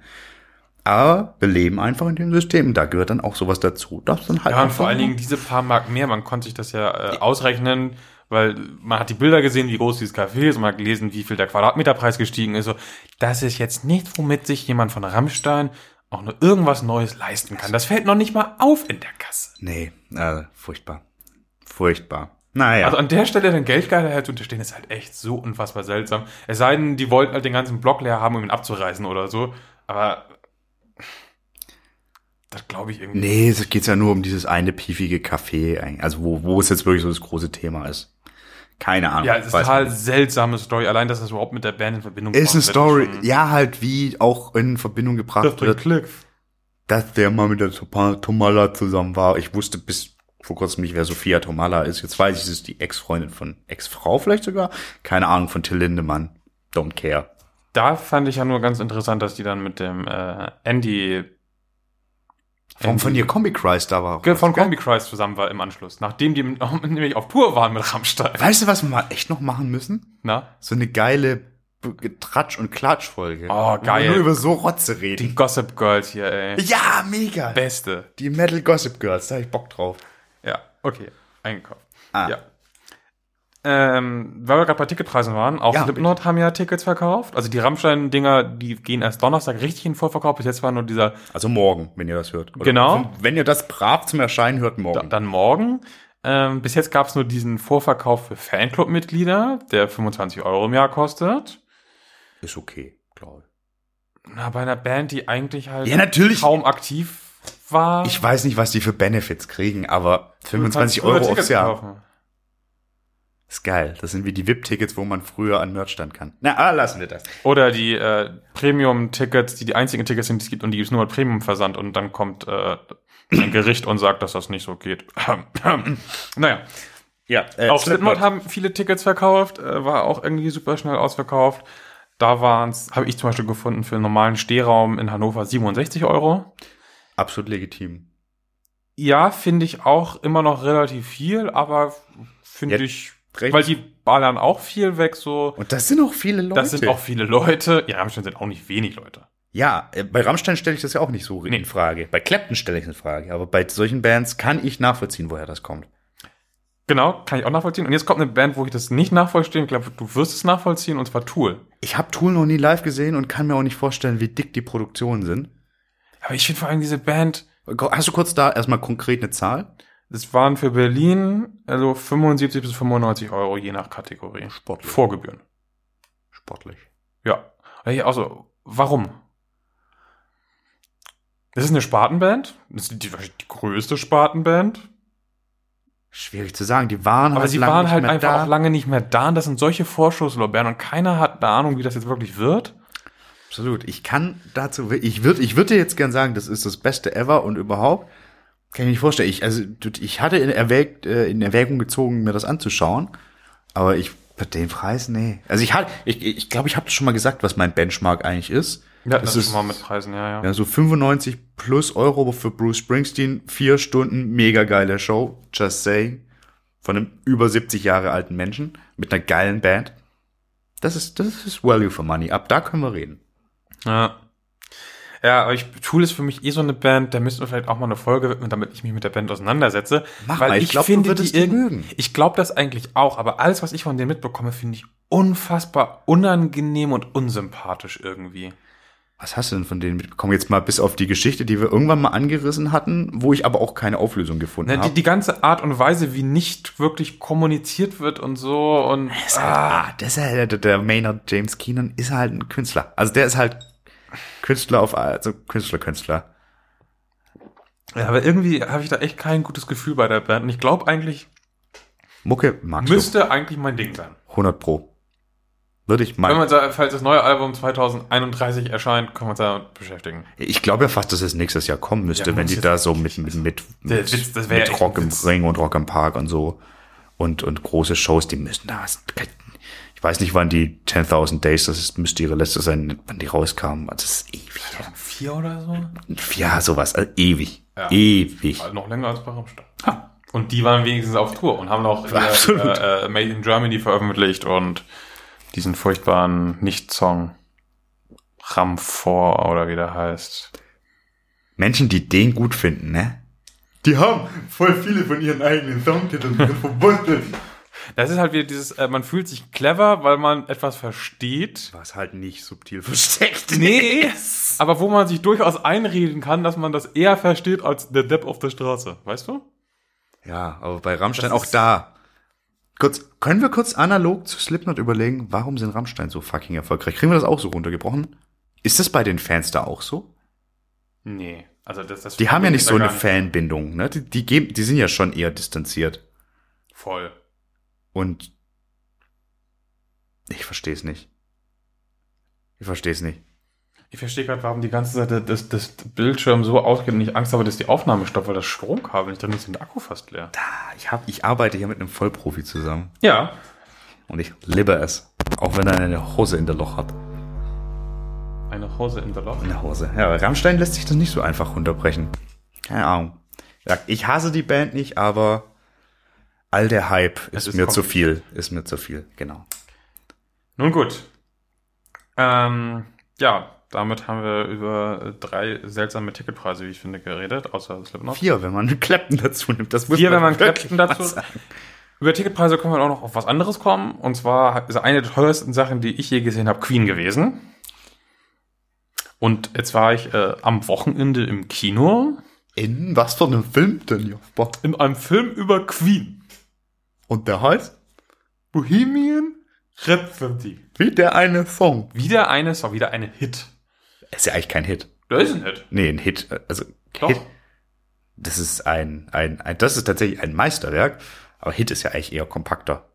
Aber wir leben einfach in dem System. Da gehört dann auch sowas dazu. Das dann halt Ja, und vor allen Dingen diese paar Mark mehr, man konnte sich das ja äh, ausrechnen, weil man hat die Bilder gesehen, wie groß dieses Café ist und man hat gelesen, wie viel der Quadratmeterpreis gestiegen ist. So, das ist jetzt nicht, womit sich jemand von Rammstein auch nur irgendwas Neues leisten kann. Das fällt noch nicht mal auf in der Kasse. Nee, äh, furchtbar. Furchtbar. Naja. Also an der Stelle den Geldgeilheit zu unterstehen, ist halt echt so unfassbar seltsam. Es sei denn, die wollten halt den ganzen Block leer haben, um ihn abzureißen oder so. Aber das glaube ich irgendwie. Nee, es geht ja nur um dieses eine piefige Café, eigentlich. also wo, wo es jetzt wirklich so das große Thema ist. Keine Ahnung. Ja, es ist total seltsame Story. Allein, dass das überhaupt mit der Band in Verbindung Ist eine gebracht wird, Story, ja, halt wie auch in Verbindung Das gebracht bringt wird, Klick. dass der mal mit der Toma- Tomala zusammen war. Ich wusste bis vor kurzem nicht, wer Sophia Tomala ist. Jetzt weiß ich, es ist die Ex-Freundin von, Ex-Frau vielleicht sogar? Keine Ahnung, von Till Lindemann. Don't care. Da fand ich ja nur ganz interessant, dass die dann mit dem äh, Andy Von, von ihr Combi Christ da war. auch von? Combi Christ zusammen war im Anschluss, nachdem die nämlich auf Tour waren mit Rammstein. Weißt du, was wir mal echt noch machen müssen? Na? So eine geile Tratsch- und Klatsch-Folge. Oh, geil. Nur über so Rotze Die reden. Gossip Girls hier, ey. Ja, mega. Beste. Die Metal Gossip Girls, da hab ich Bock drauf. Ja, okay. Eingekauft. Ah. Ja. Ähm, weil wir gerade bei Ticketpreisen waren, auch Ja, Slipknot haben ja Tickets verkauft. Also die Rammstein-Dinger, die gehen erst Donnerstag richtig in Vorverkauf. Bis jetzt war nur dieser Also morgen, wenn ihr das hört. Oder Genau. Wenn ihr das brav zum Erscheinen hört, Da, morgen. dann morgen. Ähm, bis jetzt gab es nur diesen Vorverkauf für Fanclub-Mitglieder, der 25 Euro im Jahr kostet. Ist okay, glaube Na, bei einer Band, die eigentlich halt Ja, natürlich. kaum aktiv war. ich. Ich weiß nicht, was die für Benefits kriegen, aber Du 25 kannst früher Euro aufs Jahr. kaufen. Ist geil. Das sind wie die VIP-Tickets, wo man früher an Merch stand kann. Na, ah, lassen wir das. Oder die äh, Premium-Tickets, die die einzigen Tickets sind, die es gibt und die gibt es nur mit Premium-Versand und dann kommt äh, ein Gericht und sagt, dass das nicht so geht. naja, Ja, äh, auf Slipknot haben viele Tickets verkauft, äh, war auch irgendwie super schnell ausverkauft. Da waren's, habe ich zum Beispiel gefunden, für einen normalen Stehraum in Hannover 67 Euro. Absolut legitim. Ja, finde ich auch immer noch relativ viel, aber finde Ja, ich, recht. weil die ballern auch viel weg so. Und das sind auch viele Leute. Das sind auch viele Leute. Ja, Rammstein sind auch nicht wenig Leute. Ja, äh, bei Rammstein stelle ich das ja auch nicht so Nee. in Frage. Bei Clapton stelle ich es in Frage. Aber bei solchen Bands kann ich nachvollziehen, woher das kommt. Genau, kann ich auch nachvollziehen. Und jetzt kommt eine Band, wo ich das nicht nachvollziehen. Ich glaube, du wirst es nachvollziehen, und zwar Tool. Ich habe Tool noch nie live gesehen und kann mir auch nicht vorstellen, wie dick die Produktionen sind. Aber ich finde vor allem diese Band, Hast du kurz da erstmal konkret eine Zahl? Das waren für Berlin also 75 bis 95 Euro je nach Kategorie. Sportlich. Vorgebühren. Sportlich. Ja. Also, warum? Das ist eine Spartenband. Das ist die, die größte Spartenband. Schwierig zu sagen. Die waren Aber halt sie waren halt einfach da. auch lange nicht mehr da. Und das sind solche Vorschusslorbeeren und keiner hat eine Ahnung, wie das jetzt wirklich wird. Absolut. Ich kann dazu, ich würde, ich würde dir jetzt gern sagen, das ist das Beste ever und überhaupt. Kann ich mir nicht vorstellen. Ich, also, ich hatte in, Erwägt, äh, in Erwägung gezogen, mir das anzuschauen. Aber ich, bei dem Preis, nee. Also ich hatte, ich, ich glaube, ich habe schon mal gesagt, was mein Benchmark eigentlich ist. Ja, das das ist ist mal mit Preisen, ja, ja. ja, so 95 plus Euro für Bruce Springsteen, vier Stunden, mega geile Show, just saying. von einem über 70 Jahre alten Menschen mit einer geilen Band. Das ist, das ist Value for Money. Ab da können wir reden. Ja. Ja, aber ich, Tool ist für mich eh so eine Band, da müssten wir vielleicht auch mal eine Folge widmen, damit ich mich mit der Band auseinandersetze. Mach weil mal, ich ich, glaub, finde, die die irgendwie, mögen. ich glaube das eigentlich auch, aber alles, was ich von denen mitbekomme, finde ich unfassbar unangenehm und unsympathisch irgendwie. Was hast du denn von denen mitbekommen? Jetzt mal bis auf die Geschichte, die wir irgendwann mal angerissen hatten, wo ich aber auch keine Auflösung gefunden Ne, die, habe. die ganze Art und Weise, wie nicht wirklich kommuniziert wird und so und Ah, das ist halt, der, der Maynard James Keenan ist halt ein Künstler. Also der ist halt Künstler auf, also Künstler, Künstler. ja, aber irgendwie habe ich da echt kein gutes Gefühl bei der Band und ich glaube eigentlich Mucke magst müsste eigentlich mein Ding sein. du? 100 pro. Würde ich Wenn mal. man sagt, falls das neue Album 2031 erscheint, können wir uns damit beschäftigen. Ich glaube ja fast, dass es nächstes Jahr kommen müsste, Ja, wenn die da so mit, mit, mit, mit, mit Rock im. Ring und Rock im Park und so und, und große Shows, die müssen da. Ich weiß nicht, wann die 10.000 Days, das ist, müsste ihre letzte sein, wann die rauskamen. Also das ist ewig. Vier oder so? Ja, sowas, also ewig. Ja. Ewig. Also noch länger als bei Rammstein. Und die waren wenigstens auf Tour und haben noch Absolut. äh, äh, Made in Germany veröffentlicht und diesen furchtbaren Nicht-Song Ram 4 oder wie der heißt. Menschen, die den gut finden, ne? Die haben voll viele von ihren eigenen Songtiteln verbunden. Das ist halt wieder dieses, äh, man fühlt sich clever, weil man etwas versteht. Was halt nicht subtil versteckt. Nee, aber wo man sich durchaus einreden kann, dass man das eher versteht als der Depp auf der Straße. Weißt du? Ja, aber bei Rammstein Das auch ist- da. Kurz, können wir kurz analog zu Slipknot überlegen, warum sind Rammstein so fucking erfolgreich? Kriegen wir das auch so runtergebrochen? Ist das bei den Fans da auch so? Nee. Also das, das Die haben ja nicht so eine nicht Fanbindung, ne? Die, die, geben, die sind ja schon eher distanziert. Voll. Und ich verstehe es nicht. Ich verstehe es nicht. Ich verstehe gerade, warum die ganze Seite des, des Bildschirms so ausgeht und ich Angst habe, dass die Aufnahme stoppt, weil das Stromkabel nicht drin ist und der Akku fast leer. Ah, Ich, hab, ich arbeite hier mit einem Vollprofi zusammen. Ja. Und ich liebe es. Auch wenn er eine Hose in der Loch hat. Eine Hose in der Loch. In der Hose. Ja, Rammstein lässt sich das nicht so einfach runterbrechen. Keine Ahnung. Ich hasse die Band nicht, aber all der Hype ist, ist mir zu viel. Ist mir zu viel, genau. Nun gut. Ähm, ja, damit haben wir über drei seltsame Ticketpreise, wie ich finde, geredet, außer Slipknot. Vier, wenn man Clapton dazu nimmt. Das muss Vier, wenn man Clapton dazu. sagen. Über Ticketpreise können wir auch noch auf was anderes kommen. Und zwar ist eine der teuersten Sachen, die ich je gesehen habe, Queen gewesen. Und jetzt war ich äh, am Wochenende im Kino In was für einem Film denn, Joffa? in einem Film über Queen. Und der heißt? Bohemian Rhapsody. Wie der eine Song. Wieder eine, Song, wieder eine Hit. Ist ja eigentlich kein Hit. Da ist ein Hit. Nee, ein Hit, also Doch. Hit. Das ist ein, ein, ein, das ist tatsächlich ein Meisterwerk. Aber Hit ist ja eigentlich eher kompakter.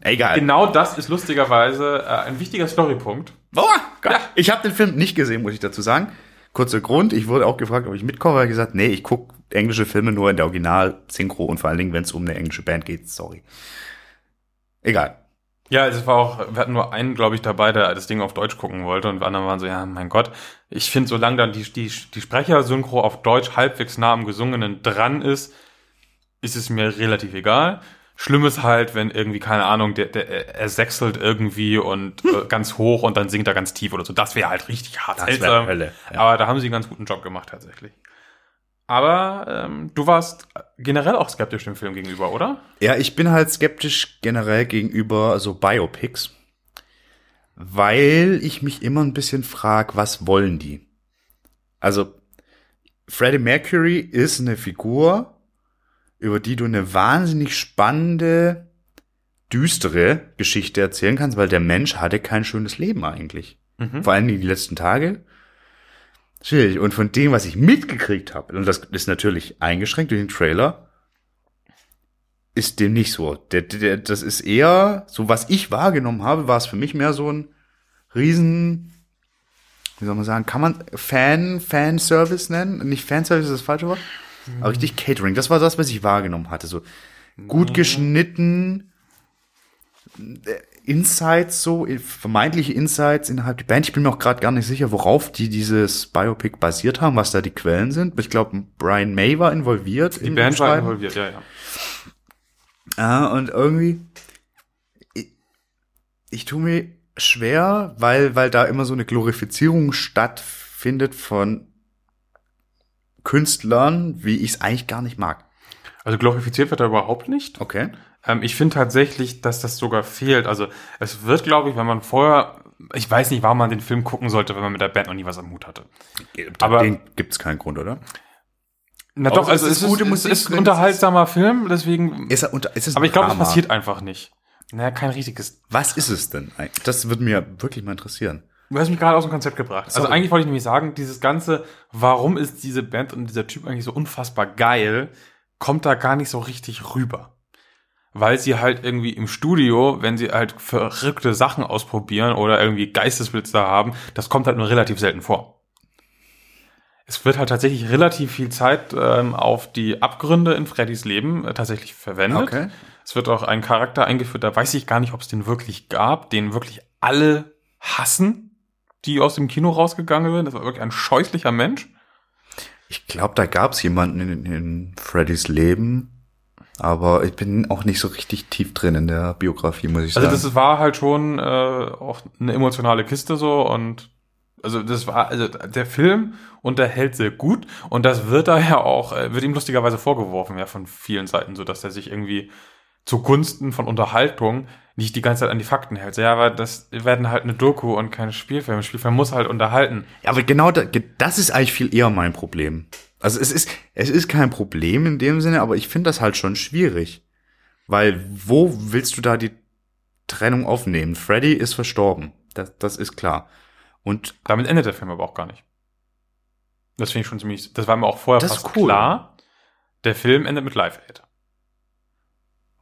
Egal. Genau das ist lustigerweise äh, ein wichtiger Storypunkt. Boah, Gott. Ich habe den Film nicht gesehen, muss ich dazu sagen. Kurzer Grund, ich wurde auch gefragt, ob ich mitkomme. Ich gesagt, nee, ich gucke englische Filme nur in der Original-Synchro und vor allen Dingen, wenn es um eine englische Band geht. Sorry. Egal. Ja, es war auch, wir hatten nur einen, glaube ich, dabei, der das Ding auf Deutsch gucken wollte und wir anderen waren so, ja, mein Gott, ich finde, solange dann die, die, die Sprechersynchro auf Deutsch halbwegs nah am Gesungenen dran ist, ist es mir relativ egal. Schlimm ist halt, wenn irgendwie, keine Ahnung, der, der, er sechselt irgendwie und äh, ganz hoch und dann singt er ganz tief oder so. Das wäre halt richtig hart Das. Hölle, ja. Aber da haben sie einen ganz guten Job gemacht, tatsächlich. Aber ähm, du warst generell auch skeptisch dem Film gegenüber, oder? Ja, ich bin halt skeptisch generell gegenüber so Biopics, weil ich mich immer ein bisschen frag, was wollen die? Also, Freddie Mercury ist eine Figur, über die du eine wahnsinnig spannende, düstere Geschichte erzählen kannst, weil der Mensch hatte kein schönes Leben eigentlich. Vor allem die letzten Tage. Schwierig. Und von dem, was ich mitgekriegt habe, und das ist natürlich eingeschränkt durch den Trailer, ist dem nicht so. Der, der, das ist eher, so was ich wahrgenommen habe, war es für mich mehr so ein riesen, wie soll man sagen, kann man Fan, Fanservice nennen? Nicht Fanservice ist das falsche Wort, aber richtig Catering. Das war das, was ich wahrgenommen hatte. So gut geschnitten, äh, Insights, so äh, vermeintliche Insights innerhalb der Band. Ich bin mir auch gerade gar nicht sicher, worauf die dieses Biopic basiert haben, was da die Quellen sind. Ich glaube, Brian May war involviert. Die Band war involviert, ja, ja. Ah, und irgendwie, ich, ich tue mir schwer, weil, weil da immer so eine Glorifizierung stattfindet von Künstlern, wie ich es eigentlich gar nicht mag. Also glorifiziert wird er überhaupt nicht. Okay. Ähm, ich finde tatsächlich, dass das sogar fehlt. Also es wird, glaube ich, wenn man vorher, ich weiß nicht, warum man den Film gucken sollte, wenn man mit der Band noch nie was am Hut hatte. Aber den gibt's keinen Grund, oder? Na doch, also es es ist ist, gute es Musik ist drin, ein unterhaltsamer Film, deswegen. Ist er unter, ist es aber ich glaube, es passiert einfach nicht. Naja, kein richtiges. Was ist es denn? eigentlich? Das würde mir wirklich mal interessieren. Du hast mich gerade aus dem Konzept gebracht. Also Sorry. eigentlich wollte ich nämlich sagen, dieses ganze, warum ist diese Band und dieser Typ eigentlich so unfassbar geil, kommt da gar nicht so richtig rüber. Weil sie halt irgendwie im Studio, wenn sie halt verrückte Sachen ausprobieren oder irgendwie Geistesblitze haben, das kommt halt nur relativ selten vor. Es wird halt tatsächlich relativ viel Zeit ähm, auf die Abgründe in Freddys Leben äh, tatsächlich verwendet. Okay. Es wird auch ein Charakter eingeführt, da weiß ich gar nicht, ob es den wirklich gab, den wirklich alle hassen, die aus dem Kino rausgegangen sind. Das war wirklich ein scheußlicher Mensch. Ich glaube, da gab's jemanden in, in Freddys Leben, aber ich bin auch nicht so richtig tief drin in der Biografie, muss ich Also sagen. das war halt schon äh, auch eine emotionale Kiste so und also das war also der Film unterhält sehr gut und das wird daher auch äh, wird ihm lustigerweise vorgeworfen ja von vielen Seiten so dass er sich irgendwie zugunsten von Unterhaltung nicht die ganze Zeit an die Fakten hält. Ja, aber das werden halt eine Doku und kein Spielfilm. Ein Spielfilm muss halt unterhalten. Ja, aber genau da, das ist eigentlich viel eher mein Problem. Also es ist, es ist kein Problem in dem Sinne, aber ich finde das halt schon schwierig. Weil wo willst du da die Trennung aufnehmen? Freddy ist verstorben. Das, das ist klar. Und Damit endet der Film aber auch gar nicht. Das finde ich schon ziemlich. Das war mir auch vorher Das fast ist cool. klar. Der Film endet mit Live Aid.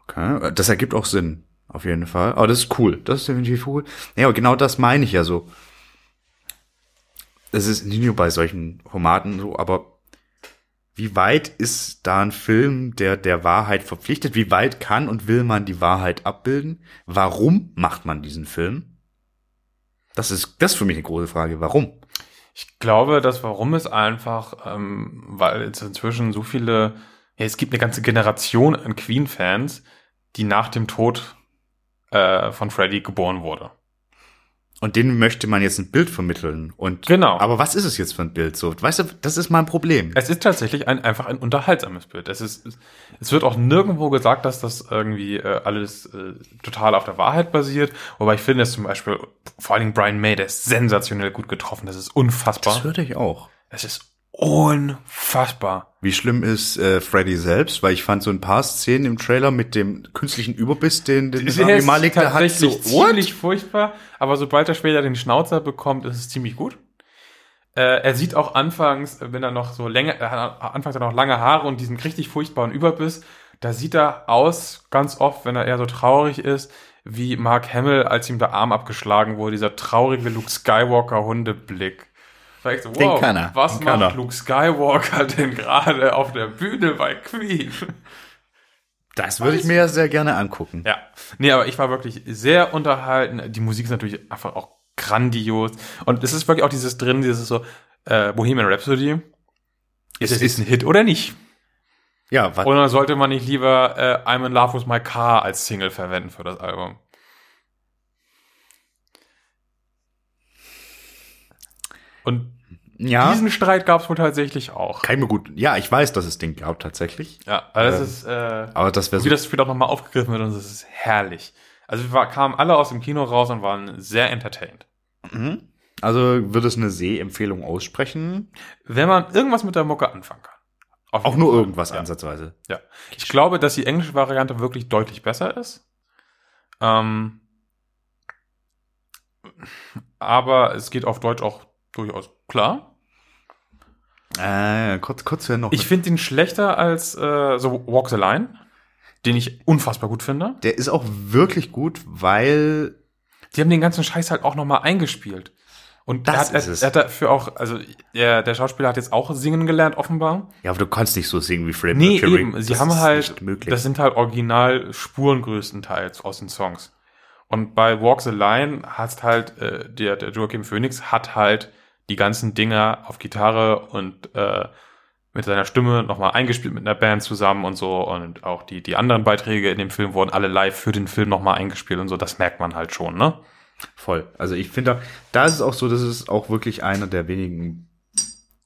okay, das ergibt auch Sinn, auf jeden Fall. Aber das ist cool. Das ist definitiv cool. Ja, genau das meine ich ja so. Es ist nicht nur bei solchen Formaten so, aber wie weit ist da ein Film, der der Wahrheit verpflichtet? Wie weit kann und will man die Wahrheit abbilden? Warum macht man diesen Film? Das ist das ist für mich eine große Frage. Warum? Ich glaube, das Warum ist einfach, ähm, weil es inzwischen so viele, ja, es gibt eine ganze Generation an Queen-Fans, die nach dem Tod äh, von Freddie geboren wurde. Und denen möchte man jetzt ein Bild vermitteln. Und Genau. Aber was ist es jetzt für ein Bild? So, weißt du, das ist mein Problem. Es ist tatsächlich ein, einfach ein unterhaltsames Bild. Es ist, es wird auch nirgendwo gesagt, dass das irgendwie äh, alles äh, total auf der Wahrheit basiert. Wobei ich finde, dass zum Beispiel vor allen Dingen Brian May, der ist sensationell gut getroffen. Das ist unfassbar. Das hörte ich auch. Es ist unfassbar. Wie schlimm ist äh, Freddy selbst? Weil ich fand so ein paar Szenen im Trailer mit dem künstlichen Überbiss, den, den Der Rami Malek da hat. So, what? ziemlich furchtbar, aber sobald er später den Schnauzer bekommt, ist es ziemlich gut. Äh, er sieht auch anfangs, wenn er noch so länger, er hat anfangs hat er noch lange Haare und diesen richtig furchtbaren Überbiss, da sieht er aus, ganz oft, wenn er eher so traurig ist, wie Mark Hamill, als ihm der Arm abgeschlagen wurde, dieser traurige Luke Skywalker Ich so, Den wow, kann er, was den kann macht. Luke Skywalker denn gerade auf der Bühne bei Queen? Das würde ich mir ja sehr gerne angucken. Ja, nee, aber ich war wirklich sehr unterhalten. Die Musik ist natürlich einfach auch grandios. Und es ist wirklich auch dieses drin, dieses so, äh, Bohemian Rhapsody. Ist Es jetzt ein Hit oder nicht? Ja, was, Oder sollte man nicht lieber äh, I'm in Love with My Car als Single verwenden für das Album? Und ja, diesen Streit gab es wohl tatsächlich auch. kann ich mir gut. Ja, ich weiß, dass es den gab tatsächlich. Ja, also das Ähm, ist, äh, Aber das wäre wie so. das Spiel auch nochmal aufgegriffen wird und es ist herrlich. Also wir war, kamen alle aus dem Kino raus und waren sehr entertained. Mhm. Also würde es eine Sehempfehlung aussprechen? Wenn man irgendwas mit der Mucke anfangen kann. Auf Auch nur Fall. irgendwas ja. ansatzweise. Ja. Ich glaube, dass die englische Variante wirklich deutlich besser ist. Ähm, aber es geht auf Deutsch auch durchaus klar. Äh, kurz, kurz ja noch. Ich finde ihn schlechter als äh, so Walk the Line, den ich unfassbar gut finde. der ist auch wirklich gut, weil Die haben den ganzen Scheiß halt auch nochmal eingespielt. Und Das er, hat, ist er, es. er hat dafür auch, also der, der Schauspieler hat jetzt auch singen gelernt, offenbar. ja, aber du kannst nicht so singen wie Freddie Nee, Mercury. eben. Sie Das haben halt, das sind halt Original-Spuren größtenteils aus den Songs. Und bei Walk the Line hast halt, äh, der, der Joachim Phoenix hat halt die ganzen Dinger auf Gitarre und äh, mit seiner Stimme nochmal eingespielt mit einer Band zusammen und so. Und auch die, die anderen Beiträge in dem Film wurden alle live für den Film nochmal eingespielt und so. Das merkt man halt schon, ne? Voll. Also ich finde, da ist es auch so, dass es auch wirklich einer der wenigen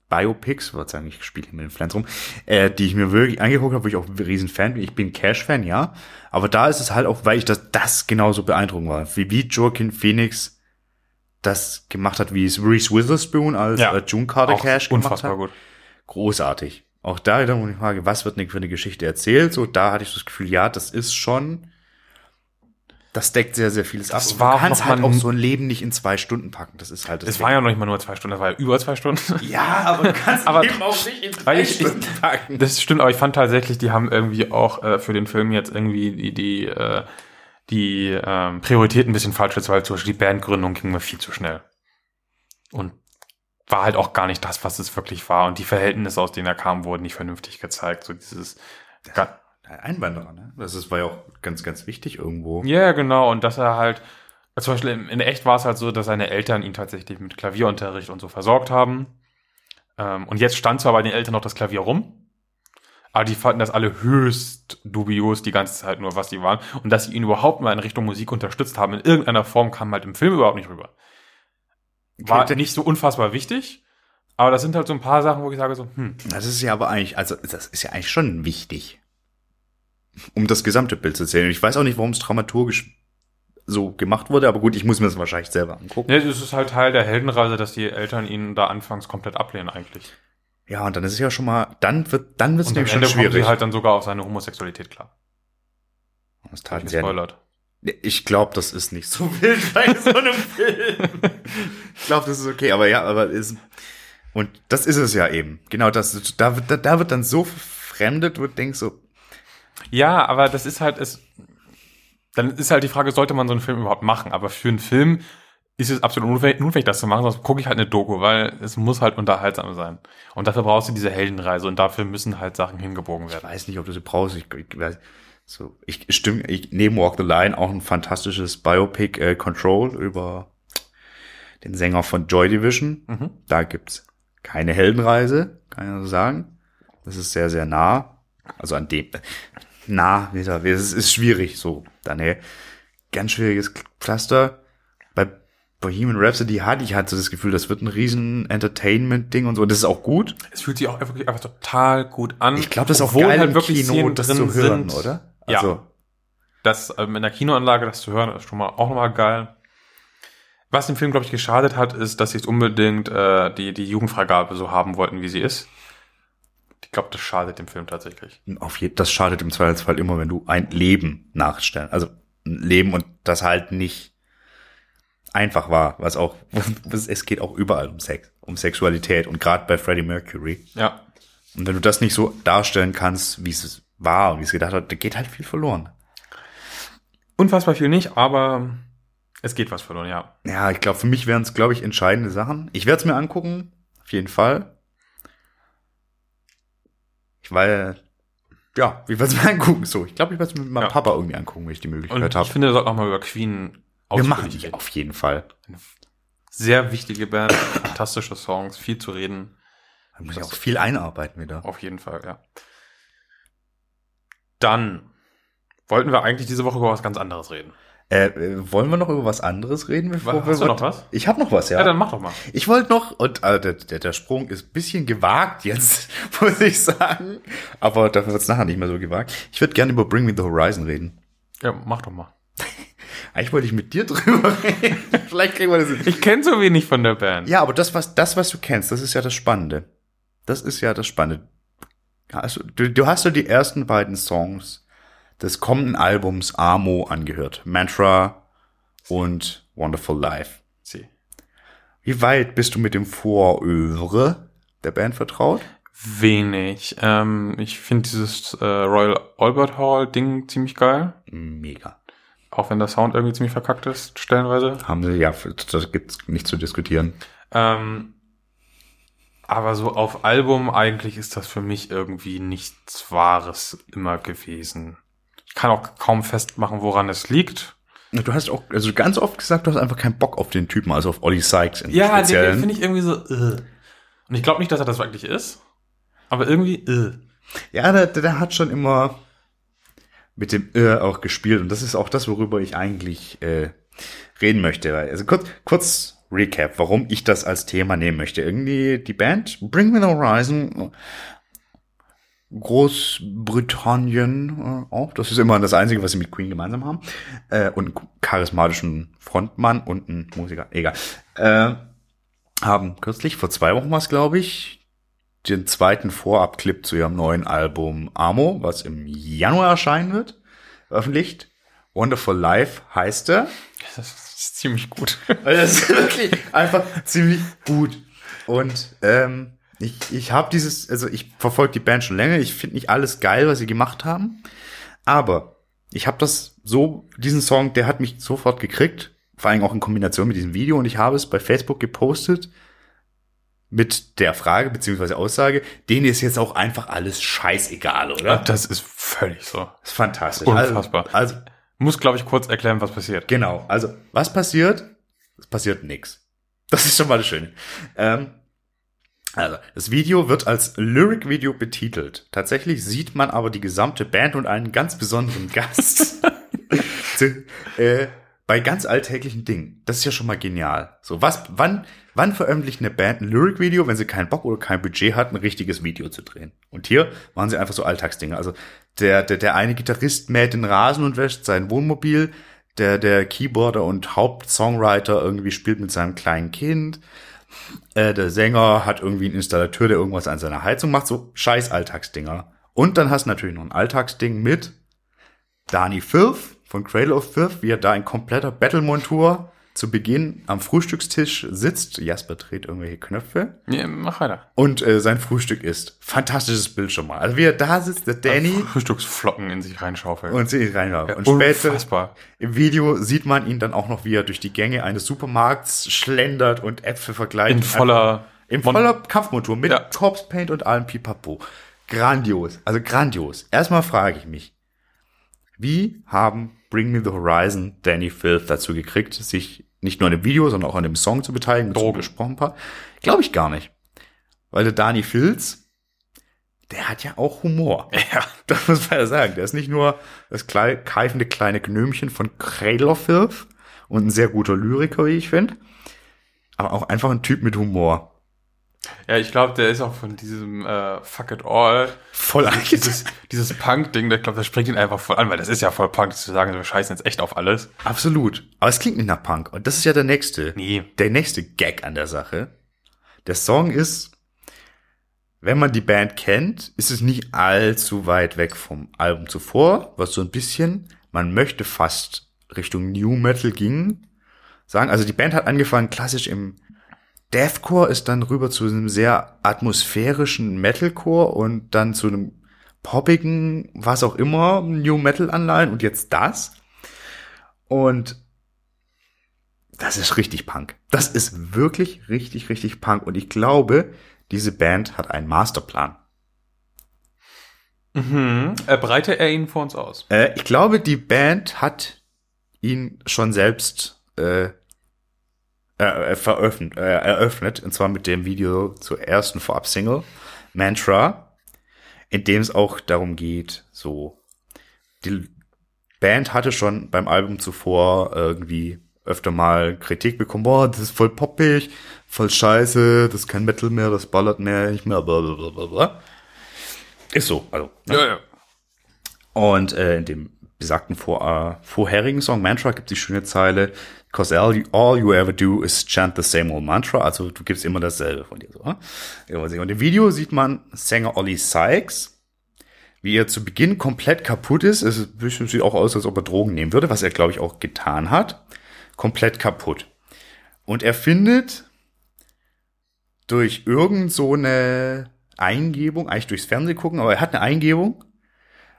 Biopics, was sagen, ich spiele mit den Flans rum, äh, die ich mir wirklich angeguckt habe, wo ich auch ein riesen Fan bin. Ich bin Cash-Fan, ja. Aber da ist es halt auch, weil ich das, das genauso beeindruckend war. Wie, wie Joaquin Phoenix das gemacht hat, wie es Reese Witherspoon als Ja. äh, June Carter Cash gemacht unfassbar hat. gut. Großartig. Auch da dann die Frage, was wird denn für eine Geschichte erzählt? So, da hatte ich das Gefühl, ja, das ist schon, das deckt sehr, sehr vieles Das ab. War du kannst halt auch so ein Leben nicht in zwei Stunden packen. Das ist halt das Es war ja noch nicht mal nur zwei Stunden, das war ja über zwei Stunden. Ja, aber du kannst Aber- eben auch nicht in drei ich- Stunden packen. Das stimmt, aber ich fand tatsächlich, die haben irgendwie auch äh, für den Film jetzt irgendwie die, die, äh, die ähm, Priorität ein bisschen falsch ist, weil zum Beispiel die Bandgründung ging mir viel zu schnell. Und war halt auch gar nicht das, was es wirklich war. Und die Verhältnisse, aus denen er kam, wurden nicht vernünftig gezeigt. So dieses ga- Einwanderer, ne? Das ist, war ja auch ganz, ganz wichtig irgendwo. Ja, genau. Und dass er halt, zum Beispiel in, in echt war es halt so, dass seine Eltern ihn tatsächlich mit Klavierunterricht und so versorgt haben. Ähm, und jetzt stand zwar bei den Eltern noch das Klavier rum, aber die fanden das alle höchst dubios die ganze Zeit nur, was die waren. Und dass sie ihn überhaupt mal in Richtung Musik unterstützt haben, in irgendeiner Form, kam halt im Film überhaupt nicht rüber. War nicht so unfassbar wichtig, aber das sind halt so ein paar Sachen, wo ich sage so, hm, Das ist ja aber eigentlich, also das ist ja eigentlich schon wichtig, um das gesamte Bild zu erzählen. Ich weiß auch nicht, warum es dramaturgisch so gemacht wurde, aber gut, ich muss mir das wahrscheinlich selber angucken. ja, es ist halt Teil der Heldenreise, dass die Eltern ihn da anfangs komplett ablehnen eigentlich. Ja, und dann ist es ja schon mal, dann wird, dann wird es nämlich Ende schon kommen sie schwierig. halt dann sogar auf seine Homosexualität klar. das taten sie Gespoilert. Ich glaube, das ist nicht so wild bei so einem Film. ich glaube, das ist okay, aber ja, aber ist, und das ist es ja eben. Genau das, da, wird- da, da wird dann so verfremdet, wo du denkst so, Ja, aber das ist halt, es, dann ist halt die Frage, sollte man so einen Film überhaupt machen? Aber für einen Film ist es absolut notwendig, notwendig, das zu machen, sonst gucke ich halt eine Doku, weil es muss halt unterhaltsam sein. Und dafür brauchst du diese Heldenreise und dafür müssen halt Sachen hingebogen ich werden. weiß nicht, ob du sie brauchst. Ich, ich weiß, so, ich stimme, ich, neben Walk the Line auch ein fantastisches Biopic äh, Control über den Sänger von Joy Division. Mhm. Da gibt's keine Heldenreise, kann ich so sagen. Das ist sehr, sehr nah. Also an dem, nah, wie gesagt, es ist schwierig, so, dann, ey. Ganz schwieriges Pflaster. Bohemian Rhapsody hatte ich halt so das Gefühl, das wird ein riesen Entertainment-Ding und so. Und das ist auch gut. Es fühlt sich auch wirklich einfach total gut an. Ich glaube, das ist auch geil halt wirklich Kino, Szenen das drin zu hören, sind. oder? Ja. Also, Das ähm, in der Kinoanlage, das zu hören, ist schon mal auch nochmal geil. Was dem Film, glaube ich, geschadet hat, ist, dass sie jetzt unbedingt äh, die, die Jugendfreigabe so haben wollten, wie sie ist. Ich glaube, das schadet dem Film tatsächlich. auf jeden, das schadet im Zweifelsfall immer, wenn du ein Leben nachstellen. Also ein Leben und das halt nicht einfach war, was auch, es geht auch überall um Sex, um Sexualität und gerade bei Freddie Mercury. Ja. Und wenn du das nicht so darstellen kannst, wie es war und wie es gedacht hat, da geht halt viel verloren. Unfassbar viel nicht, aber es geht was verloren, ja. Ja, ich glaube, für mich wären es, glaube ich, entscheidende Sachen. Ich werde es mir angucken, auf jeden Fall. Ich war ja, ich werde es mir angucken. So, ich glaube, ich werde es mit meinem Ja. Papa irgendwie angucken, wenn ich die Möglichkeit Und ich habe. finde, wir sollten auch mal über Queen Wir machen die auf jeden Fall. Sehr wichtige Band, fantastische Songs, viel zu reden. Da muss ich auch viel einarbeiten wieder. Auf jeden Fall, ja. Dann wollten wir eigentlich diese Woche über was ganz anderes reden. Äh, äh, wollen wir noch über was anderes reden? Bevor Hast wir du noch was? Ich habe noch was, ja. Ja, dann mach doch mal. ich wollte noch, und äh, der, der, der Sprung ist ein bisschen gewagt jetzt, muss ich sagen. Aber dafür wird es nachher nicht mehr so gewagt. Ich würde gerne über Bring Me the Horizon reden. Ja, mach doch mal. Eigentlich wollte ich mit dir drüber reden. Vielleicht kriegen wir das hin. Ich kenne so wenig von der Band. Ja, aber das, was, das, was du kennst, das ist ja das Spannende. Das ist ja das Spannende. Also, du, du hast ja die ersten beiden Songs des kommenden Albums Amo angehört. Mantra und Wonderful Life. Sie. Wie weit bist du mit dem Vorövre der Band vertraut? Wenig. Ähm, ich finde dieses äh, Royal Albert Hall Ding ziemlich geil. Mega. Auch wenn der Sound irgendwie ziemlich verkackt ist, stellenweise. Haben sie, ja, das gibt's nicht zu diskutieren. Ähm, aber so auf Album eigentlich ist das für mich irgendwie nichts Wahres immer gewesen. Ich kann auch kaum festmachen, woran es liegt. Du hast auch, also ganz oft gesagt, du hast einfach keinen Bock auf den Typen, also auf Ollie Sykes im Ja, den, den Speziellen. finde ich irgendwie so. Äh. Und ich glaube nicht, dass er das wirklich ist. Aber irgendwie, äh. Ja, der, der hat schon immer mit dem äh auch gespielt und das ist auch das, worüber ich eigentlich äh, reden möchte. Also kurz, kurz Recap, warum ich das als Thema nehmen möchte. Irgendwie die Band Bring Me the Horizon Großbritannien äh, auch. Das ist immer das Einzige, was sie mit Queen gemeinsam haben. Äh, und einen charismatischen Frontmann und einen Musiker. Egal. Äh, haben kürzlich, vor zwei Wochen war es, glaube ich, den zweiten Vorabclip zu ihrem neuen Album Amo, was im Januar erscheinen wird, veröffentlicht. Wonderful Life heißt er. Das ist ziemlich gut. Das ist wirklich einfach ziemlich gut. Und ähm, ich, ich habe dieses, also ich verfolge die Band schon länger. Ich finde nicht alles geil, was sie gemacht haben. Aber ich habe das so, diesen Song, der hat mich sofort gekriegt. Vor allem auch in Kombination mit diesem Video. Und ich habe es bei Facebook gepostet mit der Frage beziehungsweise Aussage, denen ist jetzt auch einfach alles scheißegal, oder? Das ist völlig so. Das ist fantastisch. Unfassbar. Also, also Muss, glaube ich, kurz erklären, was passiert. genau. Also, was passiert? Es passiert nix. Das ist schon mal das Schöne. Ähm, also, das Video wird als Lyric-Video betitelt. Tatsächlich sieht man aber die gesamte Band und einen ganz besonderen Gast. zu, äh, bei ganz alltäglichen Dingen. Das ist ja schon mal genial. So, was, wann, wann veröffentlicht eine Band ein Lyric-Video, wenn sie keinen Bock oder kein Budget hat, ein richtiges Video zu drehen? Und hier machen sie einfach so Alltagsdinge. Also, der, der, der eine Gitarrist mäht den Rasen und wäscht sein Wohnmobil. Der, der Keyboarder und Hauptsongwriter irgendwie spielt mit seinem kleinen Kind. Äh, der Sänger hat irgendwie einen Installateur, der irgendwas an seiner Heizung macht. So scheiß Alltagsdinger. Und dann hast du natürlich noch ein Alltagsding mit Dani Filth von Cradle of Filth, wie er da in kompletter Battle-Montur zu Beginn am Frühstückstisch sitzt. Jasper dreht irgendwelche Knöpfe Ja, mach weiter. und äh, sein Frühstück isst. Fantastisches Bild schon mal. Also wie er da sitzt, der Danny Frühstücksflocken in sich reinschaufelt. und sie reinläuft. Ja, und später unfassbar. im Video sieht man ihn dann auch noch, wie er durch die Gänge eines Supermarkts schlendert und Äpfel vergleicht. In voller, In voller Kampfmotor mit Ja. Corpse Paint und allem Pipapo. Grandios. Also grandios. Erstmal frage ich mich, wie haben Bring Me the Horizon Danny Filth dazu gekriegt, sich nicht nur an dem Video, sondern auch an dem Song zu beteiligen? dazu Drogen. gesprochen paar? Glaube ich gar nicht. Weil der Danny Filz, der hat ja auch Humor. Ja. Das muss man ja sagen. Der ist nicht nur das klei- keifende kleine Gnömchen von Cradle of Filth und ein sehr guter Lyriker, wie ich finde, aber auch einfach ein Typ mit Humor. Ja, ich glaube, der ist auch von diesem äh, Fuck It All, Voll dieses, dieses Punk-Ding, der glaube, das springt ihn einfach voll an, weil das ist ja voll Punk, zu sagen, wir scheißen jetzt echt auf alles. Absolut. Aber es klingt nicht nach Punk. Und das ist ja der nächste. Nee. Der nächste Gag an der Sache. Der Song ist, wenn man die Band kennt, ist es nicht allzu weit weg vom Album zuvor, was so ein bisschen, man möchte fast Richtung New Metal ging, sagen. Also die Band hat angefangen klassisch im Deathcore, ist dann rüber zu einem sehr atmosphärischen Metalcore und dann zu einem poppigen, was auch immer, New Metal Anleihen und jetzt das. Und das ist richtig Punk. Das ist wirklich richtig, richtig Punk. Und ich glaube, diese Band hat einen Masterplan. Mhm. Äh, breite er ihn vor uns aus. Äh, ich glaube, die Band hat ihn schon selbst äh, äh, veröffent, äh, eröffnet. Und zwar mit dem Video zur ersten Vorab-Single, Mantra, in dem es auch darum geht, so, die Band hatte schon beim Album zuvor irgendwie öfter mal Kritik bekommen, boah, das ist voll poppig, voll scheiße, das ist kein Metal mehr, das ballert mehr, nicht mehr, bla bla bla bla bla. Ist so, also. Ne? Ja, ja. Und äh, in dem besagten vor, äh, vorherigen Song Mantra gibt die schöne Zeile, Cause all you, all you ever do is chant the same old mantra. Also du gibst immer dasselbe von dir. So, ne? Und im Video sieht man Sänger Ollie Sykes, wie er zu Beginn komplett kaputt ist. Es sieht auch aus, als ob er Drogen nehmen würde, was er, glaube ich, auch getan hat. Komplett kaputt. Und er findet durch irgend so eine Eingebung, eigentlich durchs Fernsehen gucken, aber er hat eine Eingebung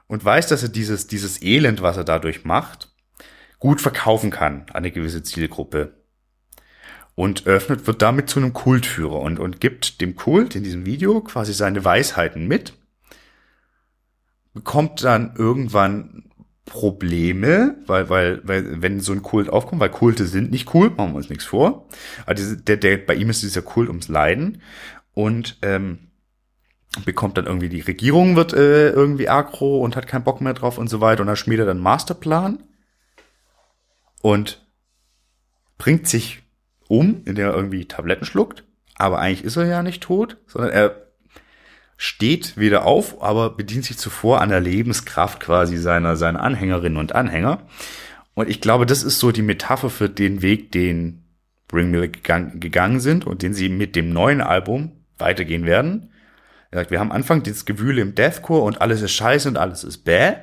und weiß, dass er dieses, dieses Elend, was er dadurch macht, gut verkaufen kann an eine gewisse Zielgruppe. Und öffnet, wird damit zu einem Kultführer und, und gibt dem Kult in diesem Video quasi seine Weisheiten mit, bekommt dann irgendwann Probleme, weil, weil, weil, wenn so ein Kult aufkommt, weil Kulte sind nicht cool, machen wir uns nichts vor. Aber diese, der, der, bei ihm ist dieser Kult ums Leiden. Und ähm, bekommt dann irgendwie die Regierung wird äh, irgendwie aggro und hat keinen Bock mehr drauf und so weiter und dann schmiedet er einen Masterplan und bringt sich um, indem er irgendwie Tabletten schluckt, aber eigentlich ist er ja nicht tot, sondern er steht wieder auf, aber bedient sich zuvor an der Lebenskraft quasi seiner, seiner Anhängerinnen und Anhänger. Und ich glaube, das ist so die Metapher für den Weg, den Bring Me gegangen, gegangen sind und den sie mit dem neuen Album weitergehen werden. Er sagt, wir haben Anfang dieses Gewühle im Deathcore und alles ist scheiße und alles ist bäh.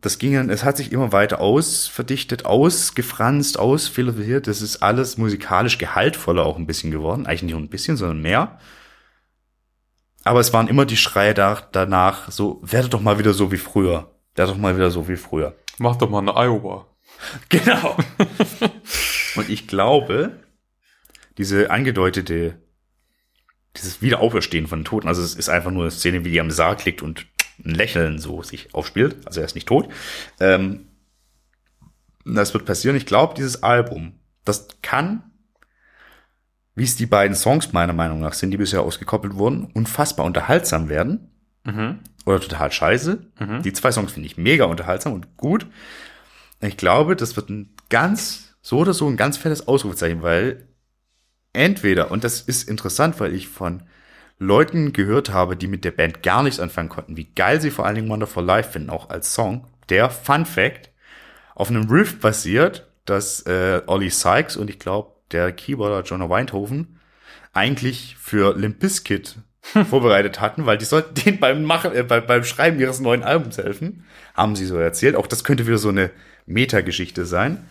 Das ging dann, es hat sich immer weiter ausverdichtet, ausgefranst, ausphilosophiert. Das ist alles musikalisch gehaltvoller auch ein bisschen geworden. Eigentlich nicht nur ein bisschen, sondern mehr. Aber es waren immer die Schreie da, danach, so, werde doch mal wieder so wie früher. Werde doch mal wieder so wie früher. Mach doch mal eine Iowa. Genau. Und ich glaube, diese angedeutete, dieses Wiederauferstehen von den Toten, also es ist einfach nur eine Szene, wie die am Sarg liegt und ein Lächeln so sich aufspielt, also er ist nicht tot. Ähm, das wird passieren. Ich glaube, dieses Album, das kann, wie es die beiden Songs meiner Meinung nach sind, die bisher ausgekoppelt wurden, unfassbar unterhaltsam werden. Mhm. Oder total scheiße. Mhm. Die zwei Songs finde ich mega unterhaltsam und gut. Ich glaube, das wird ein ganz, so oder so ein ganz fettes Ausrufezeichen, weil entweder, und das ist interessant, weil ich von Leuten gehört habe, die mit der Band gar nichts anfangen konnten, wie geil sie vor allen Dingen Wonderful Life finden, auch als Song, der Fun Fact auf einem Riff basiert, dass äh, Ollie Sykes und ich glaube der Keyboarder John Weinhofen eigentlich für Limp Bizkit vorbereitet hatten, weil die sollten denen beim Machen, äh, beim, beim Schreiben ihres neuen Albums helfen, haben sie so erzählt. Auch das könnte wieder so eine Metageschichte sein.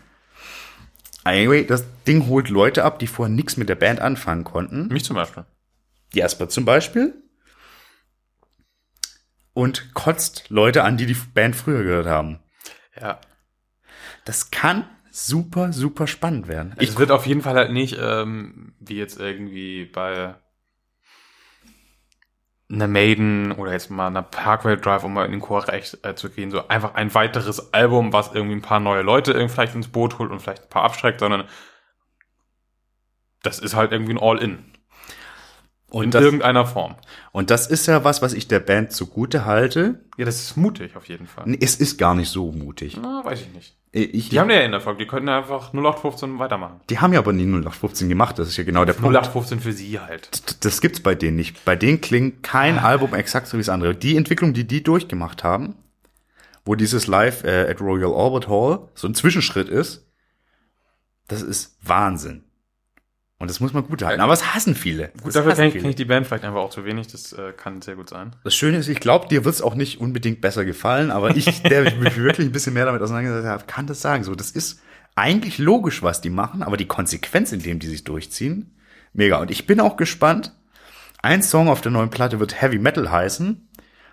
Anyway, das Ding holt Leute ab, die vorher nichts mit der Band anfangen konnten. Mich zum Beispiel. Jasper zum Beispiel. Und kotzt Leute an, die die Band früher gehört haben. Ja. Das kann super, super spannend werden. Es wird auf jeden Fall halt nicht, ähm, wie jetzt irgendwie bei einer Maiden oder jetzt mal einer Parkway Drive, um mal in den Chor recht äh, zu gehen, so einfach ein weiteres Album, was irgendwie ein paar neue Leute irgendwie vielleicht ins Boot holt und vielleicht ein paar abschreckt, sondern das ist halt irgendwie ein All-In. Und in das, irgendeiner Form. und das ist ja was, was ich der Band zugute halte. Ja, das ist mutig auf jeden Fall. Nee, Es ist gar nicht so mutig. Na, weiß ich nicht. Ich, Die haben ja in der Folge, die könnten einfach 0815 weitermachen. die haben ja aber nie 0815 gemacht. Das ist ja genau der Punkt. 0815 für sie halt. Das gibt's bei denen nicht. Bei denen klingt kein Album exakt so wie das andere. Die Entwicklung, die die durchgemacht haben, wo dieses Live äh, at Royal Albert Hall so ein Zwischenschritt ist, das ist Wahnsinn. Und das muss man gut halten. Aber es hassen viele. Gut, Das dafür kenne ich, ich die Band vielleicht einfach auch zu wenig, das äh, kann sehr gut sein. Das Schöne ist, ich glaube, dir wird's auch nicht unbedingt besser gefallen, aber ich, der mich wirklich ein bisschen mehr damit auseinandergesetzt habe, kann das sagen. So, das ist eigentlich logisch, was die machen, aber die Konsequenz, in dem die sich durchziehen, mega. Und ich bin auch gespannt. Ein Song auf der neuen Platte wird Heavy Metal heißen.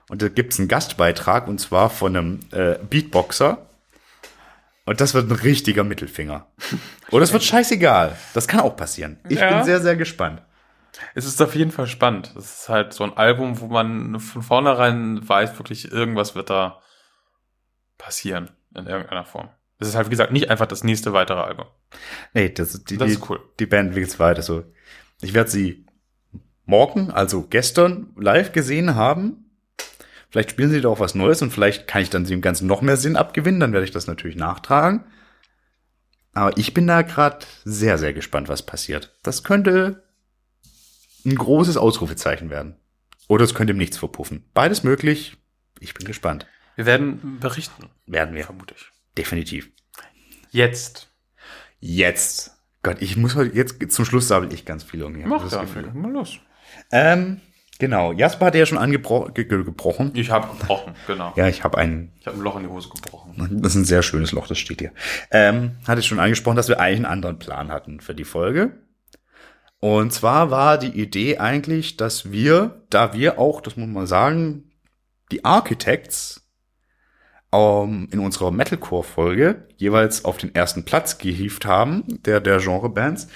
Und da gibt's einen Gastbeitrag, und zwar von einem äh, Beatboxer. Und das wird ein richtiger Mittelfinger. Oder es wird scheißegal. Das kann auch passieren. Ich Ja. bin sehr, sehr gespannt. Es ist auf jeden Fall spannend. Es ist halt so ein Album, wo man von vornherein weiß, wirklich irgendwas wird da passieren in irgendeiner Form. Es ist halt, wie gesagt, nicht einfach das nächste weitere Album. Nee, das, die, Das die, ist cool. die Band entwickelt weiter. So, ich werde sie morgen, also gestern, live gesehen haben. Vielleicht spielen sie da auch was Neues und vielleicht kann ich dann dem Ganzen noch mehr Sinn abgewinnen. Dann werde ich das natürlich nachtragen. Aber ich bin da gerade sehr, sehr gespannt, was passiert. Das könnte ein großes Ausrufezeichen werden. Oder es könnte im Nichts verpuffen. Beides möglich. Ich bin gespannt. Wir werden berichten, Werden wir. vermute ich. Definitiv. Jetzt. Jetzt. Gott, ich muss heute, jetzt zum Schluss sabbel ich ganz viel um hier. Mach Das da Gefühl. mal los. Ähm, genau. Jasper hat ja schon angebrochen. Ge ge gebrochen. Ich habe gebrochen, genau. Ja, ich habe einen. Ich habe ein Loch in die Hose gebrochen. Das ist ein sehr schönes Loch, das steht hier. Ähm, hatte schon angesprochen, dass wir eigentlich einen anderen Plan hatten für die Folge. Und zwar war die Idee eigentlich, dass wir, da wir auch, das muss man sagen, die Architects ähm, in unserer Metalcore-Folge jeweils auf den ersten Platz gehievt haben, der, der Genre-Bands,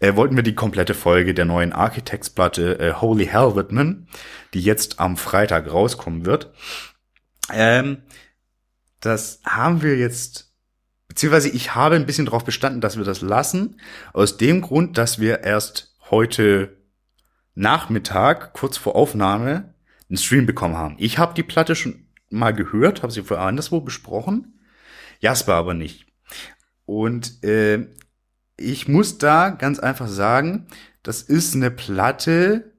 äh, wollten wir die komplette Folge der neuen Architects-Platte äh, Holy Hell widmen, die jetzt am Freitag rauskommen wird. Ähm, das haben wir jetzt, beziehungsweise ich habe ein bisschen darauf bestanden, dass wir das lassen, aus dem Grund, dass wir erst heute Nachmittag, kurz vor Aufnahme, einen Stream bekommen haben. Ich habe die Platte schon mal gehört, habe sie vorher anderswo besprochen. Jasper aber nicht. Und äh, ich muss da ganz einfach sagen, das ist eine Platte,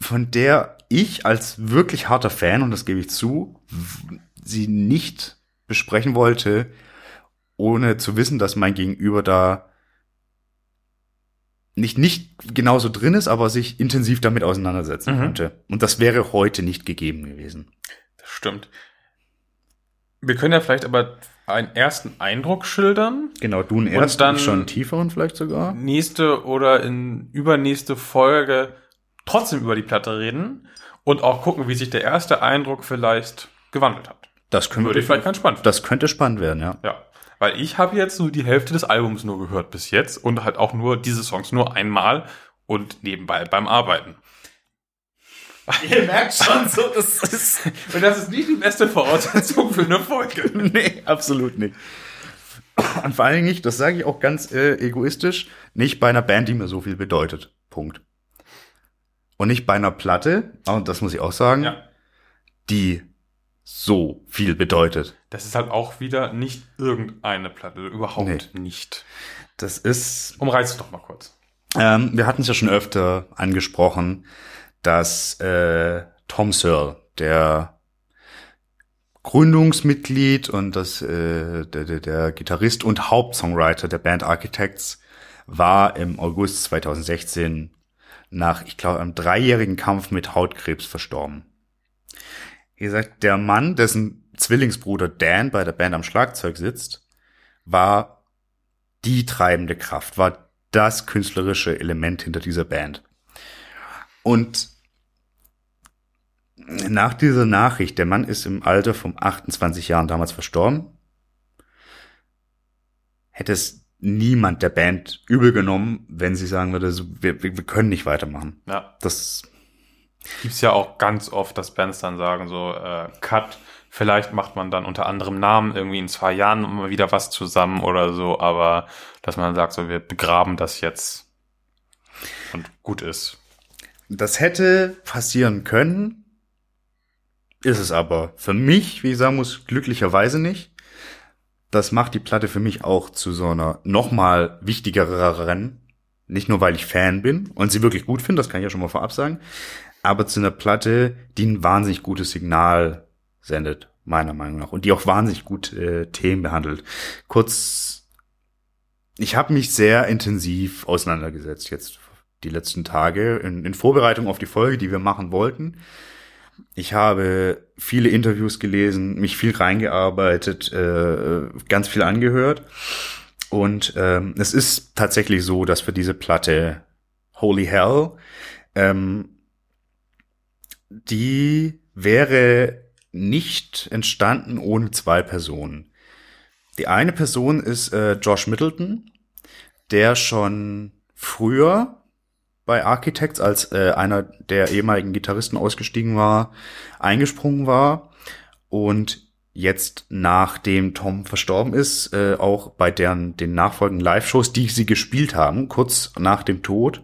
von der ich als wirklich harter Fan, und das gebe ich zu, sie nicht besprechen wollte, ohne zu wissen, dass mein Gegenüber da nicht, nicht genauso drin ist, aber sich intensiv damit auseinandersetzen mhm. könnte. Und das wäre heute nicht gegeben gewesen. Das stimmt. Wir können ja vielleicht aber einen ersten Eindruck schildern. Genau, du einen ersten, dann schon einen tieferen vielleicht sogar. Nächste oder in übernächste Folge trotzdem über die Platte reden und auch gucken, wie sich der erste Eindruck vielleicht gewandelt hat. Das könnte vielleicht ganz spannend. Das könnte spannend werden, ja. Ja. Weil ich habe jetzt nur die Hälfte des Albums nur gehört bis jetzt und halt auch nur diese Songs nur einmal und nebenbei beim Arbeiten. Ihr merkt schon so, das ist. Und das ist nicht die beste Voraussetzung für eine Folge. nee, absolut nicht. Und vor allen Dingen nicht, das sage ich auch ganz äh, egoistisch, nicht bei einer Band, die mir so viel bedeutet. Punkt. Und nicht bei einer Platte, und das muss ich auch sagen, ja. die so viel bedeutet. Das ist halt auch wieder nicht irgendeine Platte, überhaupt nee. nicht. Das ist. Umreiß es doch mal kurz. Ähm, wir hatten es ja schon öfter angesprochen, dass äh, Tom Searle, der Gründungsmitglied und das äh, der, der, der Gitarrist und Hauptsongwriter der Band Architects war im August 2016 nach, ich glaube, einem dreijährigen Kampf mit Hautkrebs verstorben. Wie gesagt, der Mann, dessen Zwillingsbruder Dan bei der Band am Schlagzeug sitzt, war die treibende Kraft, war das künstlerische Element hinter dieser Band. Und nach dieser Nachricht, der Mann ist im Alter von 28 Jahren damals verstorben, hätte es niemand der Band übel genommen, wenn sie sagen würde, wir, wir können nicht weitermachen. Ja. Das Gibt's ja auch ganz oft, dass Bands dann sagen so, äh, Cut, vielleicht macht man dann unter anderem Namen irgendwie in zwei Jahren immer wieder was zusammen oder so, aber dass man sagt so, wir begraben das jetzt und gut ist. Das hätte passieren können, ist es aber für mich, wie ich sagen muss, glücklicherweise nicht. Das macht die Platte für mich auch zu so einer nochmal wichtigeren, nicht nur weil ich Fan bin und sie wirklich gut finde, das kann ich ja schon mal vorab sagen, aber zu einer Platte, die ein wahnsinnig gutes Signal sendet, meiner Meinung nach, und die auch wahnsinnig gut äh, Themen behandelt. Kurz, ich habe mich sehr intensiv auseinandergesetzt jetzt die letzten Tage in, in Vorbereitung auf die Folge, die wir machen wollten. Ich habe viele Interviews gelesen, mich viel reingearbeitet, äh, ganz viel angehört. Und ähm, es ist tatsächlich so, dass für diese Platte Holy Hell ähm, die wäre nicht entstanden ohne zwei Personen. Die eine Person ist äh, Josh Middleton, der schon früher bei Architects, als äh, einer der ehemaligen Gitarristen ausgestiegen war, eingesprungen war und jetzt nachdem Tom verstorben ist, äh, auch bei deren den nachfolgenden Live-Shows, die sie gespielt haben, kurz nach dem Tod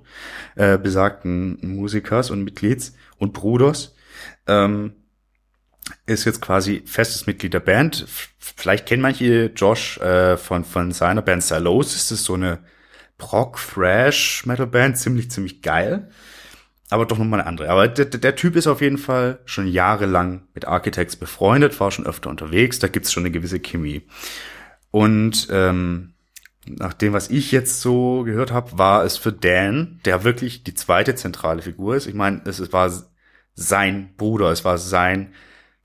äh, besagten Musikers und Mitglieds und Bruders, ähm, ist jetzt quasi festes Mitglied der Band. Vielleicht kennen manche Josh äh, von, von seiner Band Silos. Das ist so eine Proc Thrash Metal Band, ziemlich, ziemlich geil. Aber doch nochmal eine andere. Aber der, der Typ ist auf jeden Fall schon jahrelang mit Architects befreundet, war schon öfter unterwegs, da gibt's schon eine gewisse Chemie. Und ähm, nach dem, was ich jetzt so gehört habe, war es für Dan, der wirklich die zweite zentrale Figur ist. Ich meine, es war sein Bruder, es war sein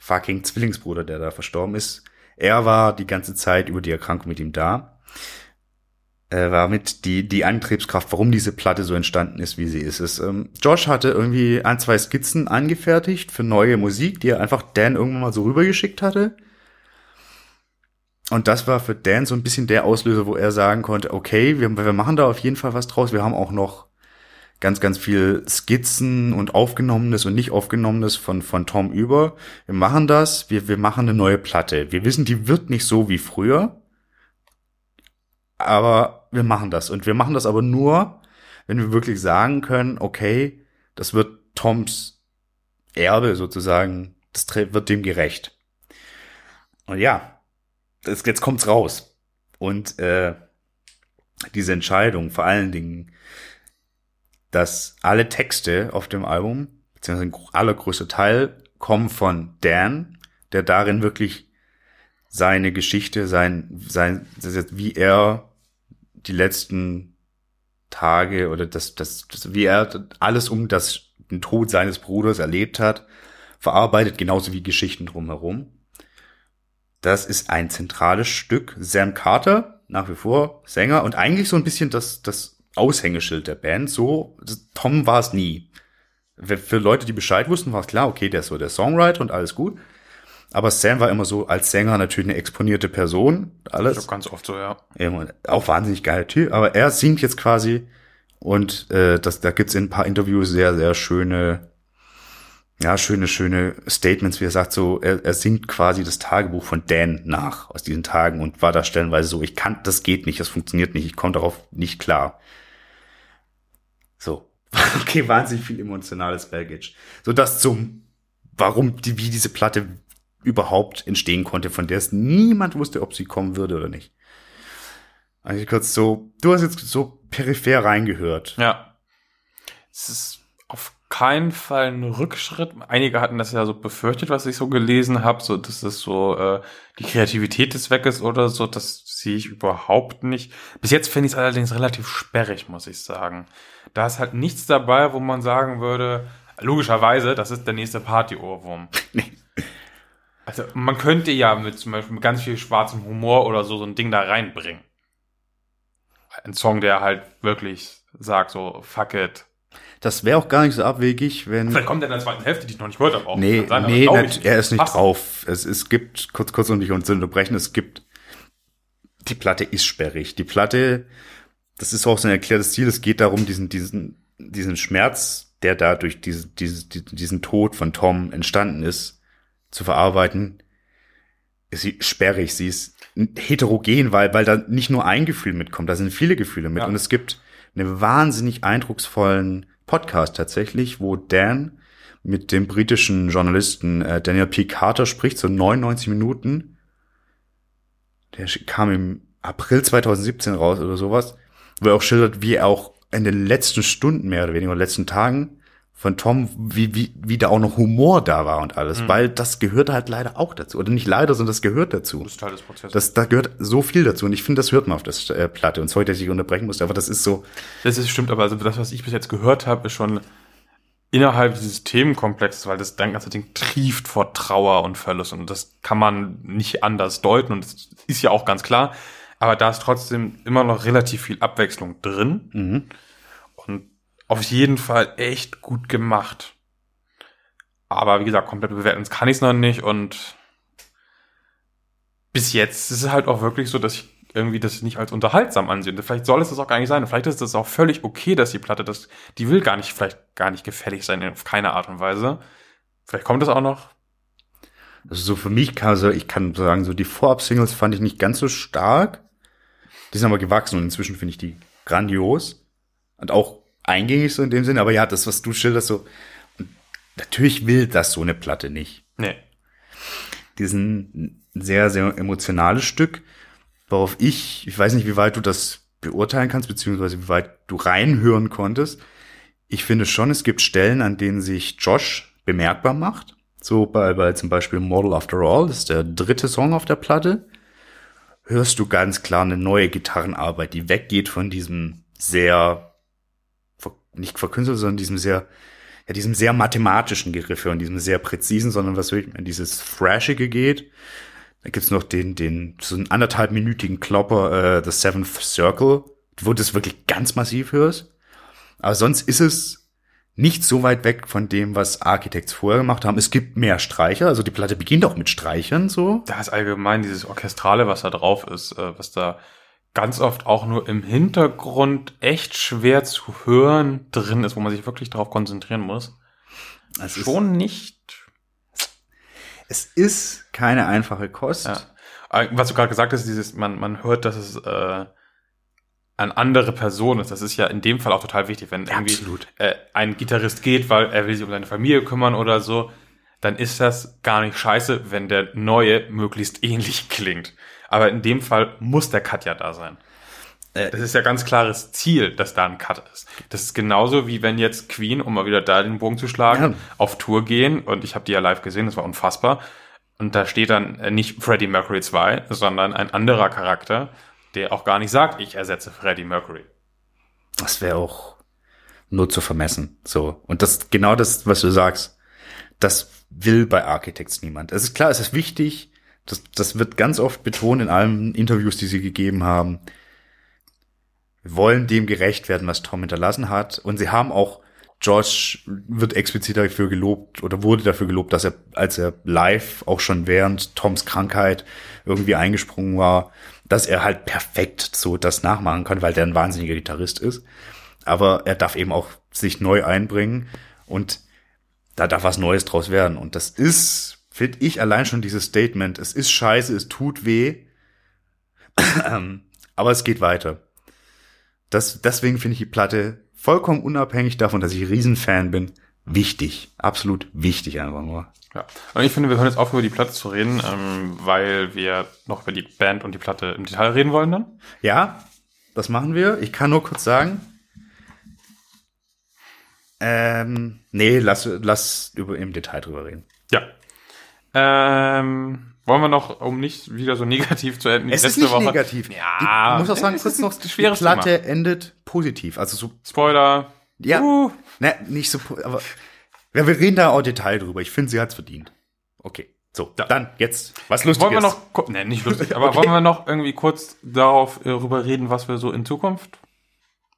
fucking Zwillingsbruder, der da verstorben ist. Er war die ganze Zeit über die Erkrankung mit ihm da. Er war mit die, die Antriebskraft, warum diese Platte so entstanden ist, wie sie ist. Es, ähm, Josh hatte irgendwie ein, zwei Skizzen angefertigt für neue Musik, die er einfach Dan irgendwann mal so rübergeschickt hatte. Und das war für Dan so ein bisschen der Auslöser, wo er sagen konnte, okay, wir, wir machen da auf jeden Fall was draus. Wir haben auch noch ganz, ganz viel Skizzen und Aufgenommenes und nicht Aufgenommenes von, von Tom über. Wir machen das, wir, wir machen eine neue Platte. Wir wissen, die wird nicht so wie früher, aber wir machen das. Und wir machen das aber nur, wenn wir wirklich sagen können, okay, das wird Toms Erbe sozusagen, das wird dem gerecht. Und ja, das, jetzt kommt's raus. Und äh, diese Entscheidung, vor allen Dingen, dass alle Texte auf dem Album, beziehungsweise ein allergrößter Teil, kommen von Dan, der darin wirklich seine Geschichte, sein, sein, wie er die letzten Tage oder das, das, das, wie er alles um das, den Tod seines Bruders erlebt hat, verarbeitet, genauso wie Geschichten drumherum. Das ist ein zentrales Stück. Sam Carter, nach wie vor Sänger und eigentlich so ein bisschen das, das Aushängeschild der Band. So, Tom war es nie. Für Leute, die Bescheid wussten, war es klar, okay, der ist so der Songwriter und alles gut. Aber Sam war immer so als Sänger natürlich eine exponierte Person. Alles. Ich ganz oft so, ja. Auch wahnsinnig geiler Typ. Aber er singt jetzt quasi und äh, das, da gibt's in ein paar Interviews sehr, sehr schöne, ja, schöne, schöne Statements, wie er sagt, so, er, er singt quasi das Tagebuch von Dan nach aus diesen Tagen und war da stellenweise so, ich kann, das geht nicht, das funktioniert nicht, ich komme darauf nicht klar. Okay, wahnsinnig viel emotionales Baggage. So das zum, warum, die, wie diese Platte überhaupt entstehen konnte, von der es niemand wusste, ob sie kommen würde oder nicht. Also kurz so, du hast jetzt so peripher reingehört. Ja. Es ist auf keinen Fall ein Rückschritt. Einige hatten das ja so befürchtet, was ich so gelesen habe, so dass es so äh, die Kreativität des ist oder so. Das sehe ich überhaupt nicht. Bis jetzt finde ich es allerdings relativ sperrig, muss ich sagen. Da ist halt nichts dabei, wo man sagen würde, logischerweise, das ist der nächste Party-Ohrwurm. Nee. Also man könnte ja mit zum Beispiel mit ganz viel schwarzem Humor oder so so ein Ding da reinbringen. Ein Song, der halt wirklich sagt so, fuck it. Das wäre auch gar nicht so abwegig, wenn. Vielleicht kommt er in der zweiten Hälfte, die ich noch nicht gehört habe. Auch. Nee, sein, nee, nicht, er ist nicht passt. drauf. Es, es gibt, kurz, kurz und nicht uns zu unterbrechen, es gibt, die Platte ist sperrig. Die Platte, das ist auch so ein erklärtes Ziel, es geht darum, diesen, diesen, diesen Schmerz, der da durch diese, diese, diesen Tod von Tom entstanden ist, zu verarbeiten, ist sie sperrig, sie ist heterogen, weil, weil da nicht nur ein Gefühl mitkommt, da sind viele Gefühle mit. Ja. Und es gibt einen wahnsinnig eindrucksvollen Podcast tatsächlich, wo Dan mit dem britischen Journalisten äh, Daniel P. Carter spricht, so 99 Minuten. Der kam im April 2017 raus oder sowas, wo er auch schildert, wie er auch in den letzten Stunden mehr oder weniger, letzten Tagen, von Tom, wie, wie, wie da auch noch Humor da war und alles, mhm. weil das gehört halt leider auch dazu. Oder nicht leider, sondern das gehört dazu. Das ist Teil des Prozesses. Das, da gehört so viel dazu und ich finde, das hört man auf das äh, Platte. Und sorry, dass ich unterbrechen musste, aber das ist so. Das ist stimmt, aber also das, was ich bis jetzt gehört habe, ist schon innerhalb dieses Themenkomplexes, weil das ganze Ding trieft vor Trauer und Verlust und das kann man nicht anders deuten und das ist ja auch ganz klar. Aber da ist trotzdem immer noch relativ viel Abwechslung drin. Mhm. Und auf jeden Fall echt gut gemacht. Aber wie gesagt, komplett bewerten kann ich es noch nicht und bis jetzt ist es halt auch wirklich so, dass ich irgendwie das nicht als unterhaltsam ansehe. Vielleicht soll es das auch gar nicht sein. Vielleicht ist es auch völlig okay, dass die Platte das, die will gar nicht, vielleicht gar nicht gefällig sein, auf keine Art und Weise. Vielleicht kommt das auch noch. Also so für mich kann also ich kann sagen, so die Vorab-Singles fand ich nicht ganz so stark. Die sind aber gewachsen und inzwischen finde ich die grandios. Und auch eingängig so in dem Sinne, aber ja, das, was du schilderst, so, natürlich will das so eine Platte nicht. Nee. Diesen sehr, sehr emotionales Stück, worauf ich, ich weiß nicht, wie weit du das beurteilen kannst, beziehungsweise wie weit du reinhören konntest. Ich finde schon, es gibt Stellen, an denen sich Josh bemerkbar macht. So bei, bei zum Beispiel Model After All, das ist der dritte Song auf der Platte, hörst du ganz klar eine neue Gitarrenarbeit, die weggeht von diesem sehr nicht verkünstelt, sondern diesem sehr, ja, diesem sehr mathematischen Geriffe und diesem sehr präzisen, sondern was wirklich in dieses Thrashige geht. Da gibt's noch den, den, so einen anderthalbminütigen Klopper, äh, The Seventh Circle, wo du es wirklich ganz massiv hörst. Aber sonst ist es nicht so weit weg von dem, was Architects vorher gemacht haben. Es gibt mehr Streicher, also die Platte beginnt auch mit Streichern, so. Da ist allgemein dieses Orchestrale, was da drauf ist, äh, was da ganz oft auch nur im Hintergrund echt schwer zu hören drin ist, wo man sich wirklich darauf konzentrieren muss. Es Schon nicht. Es ist keine einfache Kost. Ja. Was du gerade gesagt hast, dieses, man, man hört, dass es äh, an andere Person ist. Das ist ja in dem Fall auch total wichtig, wenn irgendwie Absolut. äh, ein Gitarrist geht, weil er will sich um seine Familie kümmern oder so, dann ist das gar nicht scheiße, wenn der neue möglichst ähnlich klingt. Aber in dem Fall muss der Cut ja da sein. Äh, Das ist ja ganz klares Ziel, dass da ein Cut ist. Das ist genauso wie wenn jetzt Queen, um mal wieder da den Bogen zu schlagen, Ja. auf Tour gehen und ich habe die ja live gesehen, das war unfassbar. Und da steht dann nicht Freddie Mercury 2, sondern ein anderer Charakter, der auch gar nicht sagt, ich ersetze Freddie Mercury. Das wäre auch nur zu vermessen. So. Und das, genau das, was du sagst, das will bei Architects niemand. Es ist klar, es ist wichtig, das, das wird ganz oft betont in allen Interviews, die sie gegeben haben. Wir wollen dem gerecht werden, was Tom hinterlassen hat. Und sie haben auch, George wird explizit dafür gelobt oder wurde dafür gelobt, dass er, als er live auch schon während Toms Krankheit irgendwie eingesprungen war, dass er halt perfekt so das nachmachen kann, weil der ein wahnsinniger Gitarrist ist. Aber er darf eben auch sich neu einbringen und da darf was Neues draus werden. Und das ist, finde ich, allein schon dieses Statement. Es ist scheiße, es tut weh, aber es geht weiter. Das, deswegen finde ich die Platte vollkommen unabhängig davon, dass ich Riesenfan bin, wichtig. Absolut wichtig einfach nur. Ja. Und ich finde, wir hören jetzt auf, über die Platte zu reden, ähm, weil wir noch über die Band und die Platte im Detail reden wollen dann. Ja, das machen wir. Ich kann nur kurz sagen. Ähm, nee, lass, lass über, im Detail drüber reden. Ja. Ähm, wollen wir noch, um nicht wieder so negativ zu enden, Es ist nicht Woche. negativ. Ja, ich muss auch sagen, kurz noch, die Platte endet positiv. Also so, Spoiler. ja, Uh. ne, nicht so, aber ja, wir reden da auch Detail drüber. Ich finde, sie hat's verdient. Okay, so, dann jetzt was Lustiges. Wollen wir noch, ne, nicht lustig, aber Okay. wollen wir noch irgendwie kurz darauf äh, darüber reden, was wir so in Zukunft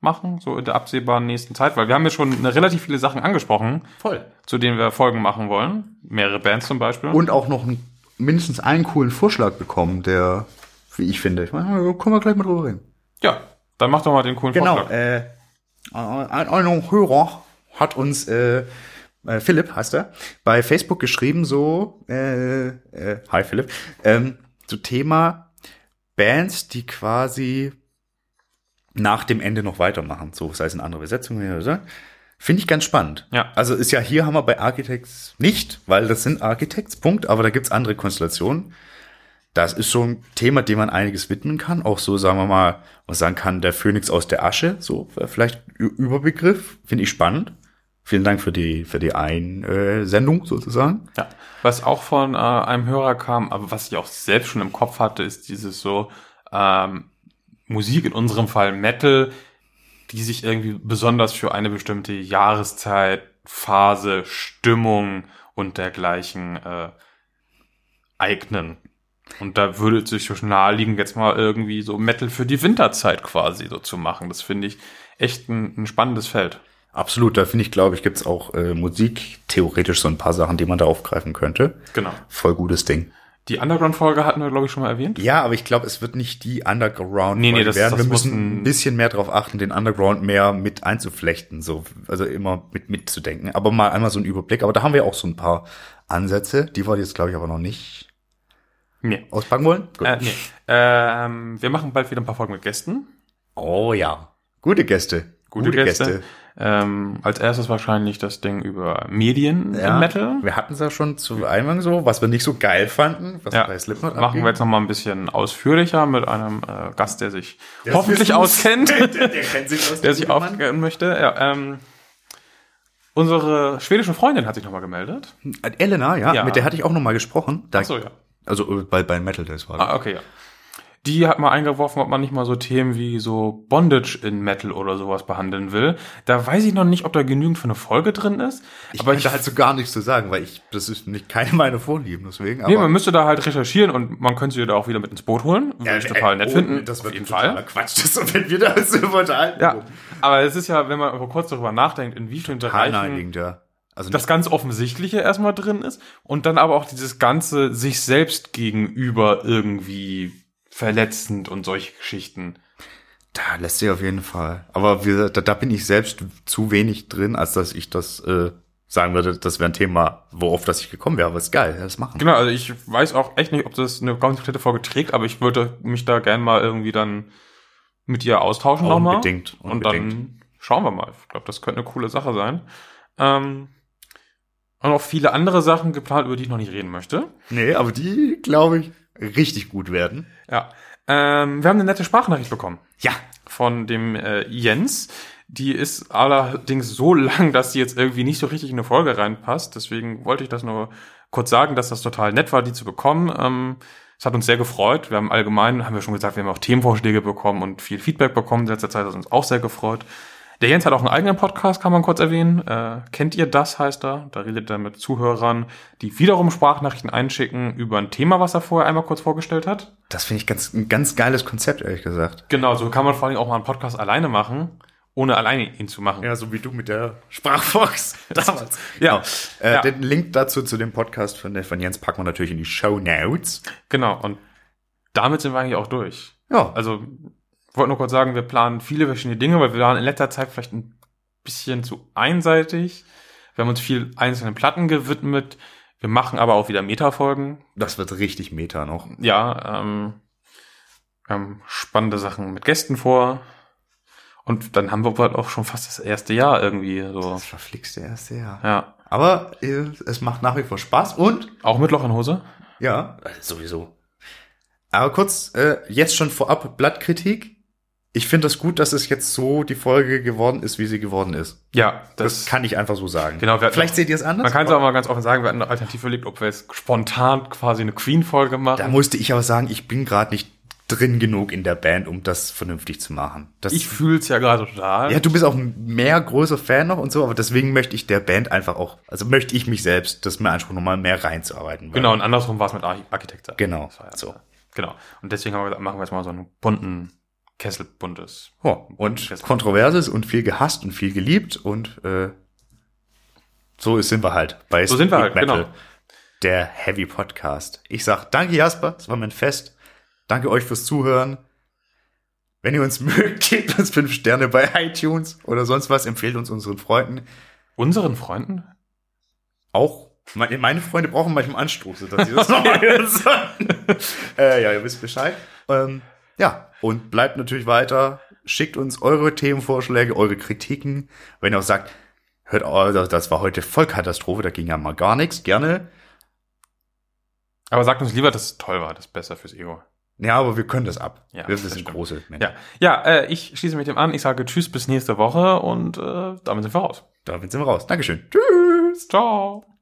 machen, so in der absehbaren nächsten Zeit, weil wir haben ja schon eine relativ viele Sachen angesprochen, voll zu denen wir Folgen machen wollen. Mehrere Bands zum Beispiel. und auch noch einen, mindestens einen coolen Vorschlag bekommen, der, wie ich finde, ich meine, da können wir gleich mal drüber reden. ja, dann mach doch mal den coolen Genau, Vorschlag. äh, ein, ein Hörer hat uns, äh, äh, Philipp heißt er, bei Facebook geschrieben, so, äh, äh, hi Philipp, ähm, zu Thema Bands, die quasi nach dem Ende noch weitermachen, so sei es in andere Besetzungen oder so. Finde ich ganz spannend. Ja. Also ist ja hier haben wir bei Architects nicht, weil das sind Architects, Punkt, aber da gibt's andere Konstellationen. Das ist so ein Thema, dem man einiges widmen kann. Auch so, sagen wir mal, was sagen kann, der Phönix aus der Asche, so vielleicht Überbegriff, finde ich spannend. Vielen Dank für die, für die Einsendung sozusagen. Ja, was auch von äh, einem Hörer kam, aber was ich auch selbst schon im Kopf hatte, ist dieses so ähm, Musik, in unserem Fall Metal, die sich irgendwie besonders für eine bestimmte Jahreszeit, Phase, Stimmung und dergleichen äh, eignen. Und da würde es sich schon naheliegen, jetzt mal irgendwie so Metal für die Winterzeit quasi so zu machen. Das finde ich echt ein, ein spannendes Feld. Absolut, da finde ich, glaube ich, gibt's auch äh, Musik theoretisch so ein paar Sachen, die man da aufgreifen könnte. Genau. Voll gutes Ding. Die Underground-Folge hatten wir, glaube ich, schon mal erwähnt. Ja, aber ich glaube, es wird nicht die Underground Nee, nee, das- werden. das Wir müssen ein- bisschen mehr darauf achten, den Underground mehr mit einzuflechten, so also immer mit mitzudenken. Aber mal einmal so einen Überblick. Aber da haben wir auch so ein paar Ansätze, die wir jetzt glaube ich aber noch nicht Nee. auspacken wollen. Gut. Äh, nee. Ähm, wir machen bald wieder ein paar Folgen mit Gästen. Oh ja, gute Gäste, Gute, Gäste. Ähm, als erstes wahrscheinlich das Ding über Medien Ja, im Metal. Wir hatten es ja schon zu Eingang so, was wir nicht so geil fanden, was Ja, bei Slipknot machen abging. wir jetzt noch mal ein bisschen ausführlicher mit einem äh, Gast, der sich Der hoffentlich auskennt, der, der kennt sich aus. der sich aufkennen möchte. Ja, ähm, unsere schwedische Freundin hat sich noch mal gemeldet. Elena, ja, Ja. mit der hatte ich auch noch mal gesprochen. Da, Ach so, ja. Also äh, bei, bei Metal Days war das. Ah, okay, ja. Die hat mal eingeworfen, ob man nicht mal so Themen wie so Bondage in Metal oder sowas behandeln will. Da weiß ich noch nicht, ob da genügend für eine Folge drin ist. Ich aber ich da halt so gar nichts zu sagen, weil ich, das ist nicht keine meiner Vorlieben, deswegen. Nee, man müsste da halt recherchieren und man könnte sie da auch wieder mit ins Boot holen. Würde ich total nett oh, finden. Das wird auf jeden Fall. Quatsch, das, ist, wenn wir da so unterhalten. Ja, aber es ist ja, wenn man kurz darüber nachdenkt, in wie vielen Bereichen ja. Also das ganz Offensichtliche erstmal drin ist und dann aber auch dieses ganze sich selbst gegenüber irgendwie verletzend und solche Geschichten. da lässt sich auf jeden Fall. Aber wir, da, da bin ich selbst zu wenig drin, als dass ich das äh, sagen würde, das wäre ein Thema, worauf das ich gekommen wäre. Aber ist geil, das machen. Genau, also ich weiß auch echt nicht, ob das eine komplette Folge trägt, aber ich würde mich da gern mal irgendwie dann mit ihr austauschen nochmal. Unbedingt, Und unbedingt. dann schauen wir mal. Ich glaube, das könnte eine coole Sache sein. Ähm, und auch viele andere Sachen geplant, über die ich noch nicht reden möchte. Nee, aber die, glaube ich, richtig gut werden. Ja. Ähm, wir haben eine nette Sprachnachricht bekommen Ja. von dem äh, Jens. Die ist allerdings so lang, dass sie jetzt irgendwie nicht so richtig in eine Folge reinpasst. Deswegen wollte ich das nur kurz sagen, dass das total nett war, die zu bekommen. Ähm, es hat uns sehr gefreut. Wir haben allgemein, haben wir schon gesagt, wir haben auch Themenvorschläge bekommen und viel Feedback bekommen in letzter Zeit. Das hat uns auch sehr gefreut. Der Jens hat auch einen eigenen Podcast, kann man kurz erwähnen. Äh, kennt ihr das, heißt er? Da redet er mit Zuhörern, die wiederum Sprachnachrichten einschicken über ein Thema, was er vorher einmal kurz vorgestellt hat. Das finde ich ganz, ein ganz geiles Konzept, ehrlich gesagt. Genau, so kann man vor allem auch mal einen Podcast alleine machen, ohne alleine ihn zu machen. Ja, so wie du mit der Sprachfox damals. Ja. Äh, Ja. Den Link dazu zu dem Podcast von, der- von Jens packen wir natürlich in die Show Notes. Genau, und damit sind wir eigentlich auch durch. Ja, Also, wollte nur kurz sagen, wir planen viele verschiedene Dinge, weil wir waren in letzter Zeit vielleicht ein bisschen zu einseitig. Wir haben uns viel einzelnen Platten gewidmet. Wir machen aber auch wieder Meta-Folgen. das wird richtig Meta noch. Ja, ähm, wir haben spannende Sachen mit Gästen vor. Und dann haben wir halt auch schon fast das erste Jahr irgendwie so. Das verflixte erste Jahr. Ja. Aber äh, es macht nach wie vor Spaß und Auch mit Loch in Hose? ja, sowieso. Aber kurz, äh, jetzt schon vorab Blattkritik. Ich finde das gut, dass es jetzt so die Folge geworden ist, wie sie geworden ist. Ja, Das, das, kann ich einfach so sagen. Genau, hatten Vielleicht seht ihr es anders. Man kann es auch mal ganz offen sagen, wir hatten eine Alternative überlegt, ob wir jetzt spontan quasi eine Queen-Folge machen. Da musste ich aber sagen, ich bin gerade nicht drin genug in der Band, um das vernünftig zu machen. Das, ich fühl's ja gerade total. ja, du bist auch mehr großer Fan noch und so, aber deswegen möchte ich der Band einfach auch, also möchte ich mich selbst, das mir Anspruch, nochmal mehr reinzuarbeiten. Genau, und andersrum war es mit Arch- Architekt. Genau, Das war ja so. Genau. Und deswegen haben wir gesagt, machen wir jetzt mal so einen bunten Kessel buntes. Ja, und Kontroverses und viel gehasst und viel geliebt und äh, so sind wir halt bei So sind wir halt, Speed Metal, genau. der Heavy Podcast. Ich sag danke Jasper, es war mein Fest. Danke euch fürs Zuhören. Wenn ihr uns mögt, gebt uns fünf Sterne bei iTunes oder sonst was, empfehlt uns unseren Freunden. Unseren Freunden? Auch meine, meine Freunde brauchen manchmal Anstoße, dass sie das nochmal hören sollen. äh, ja, ihr wisst Bescheid. Ähm, ja, und bleibt natürlich weiter. Schickt uns eure Themenvorschläge, eure Kritiken. Wenn ihr auch sagt, hört, oh, das war heute Vollkatastrophe, da ging ja mal gar nichts, gerne. Aber sagt uns lieber, dass es toll war, das ist besser fürs Ego. Ja, aber wir können das ab. Ja, wir das sind große Menschen. Ja, ja äh, ich schließe mit dem an. Ich sage Tschüss bis nächste Woche und äh, damit sind wir raus. Damit sind wir raus. Dankeschön. Tschüss. Ciao.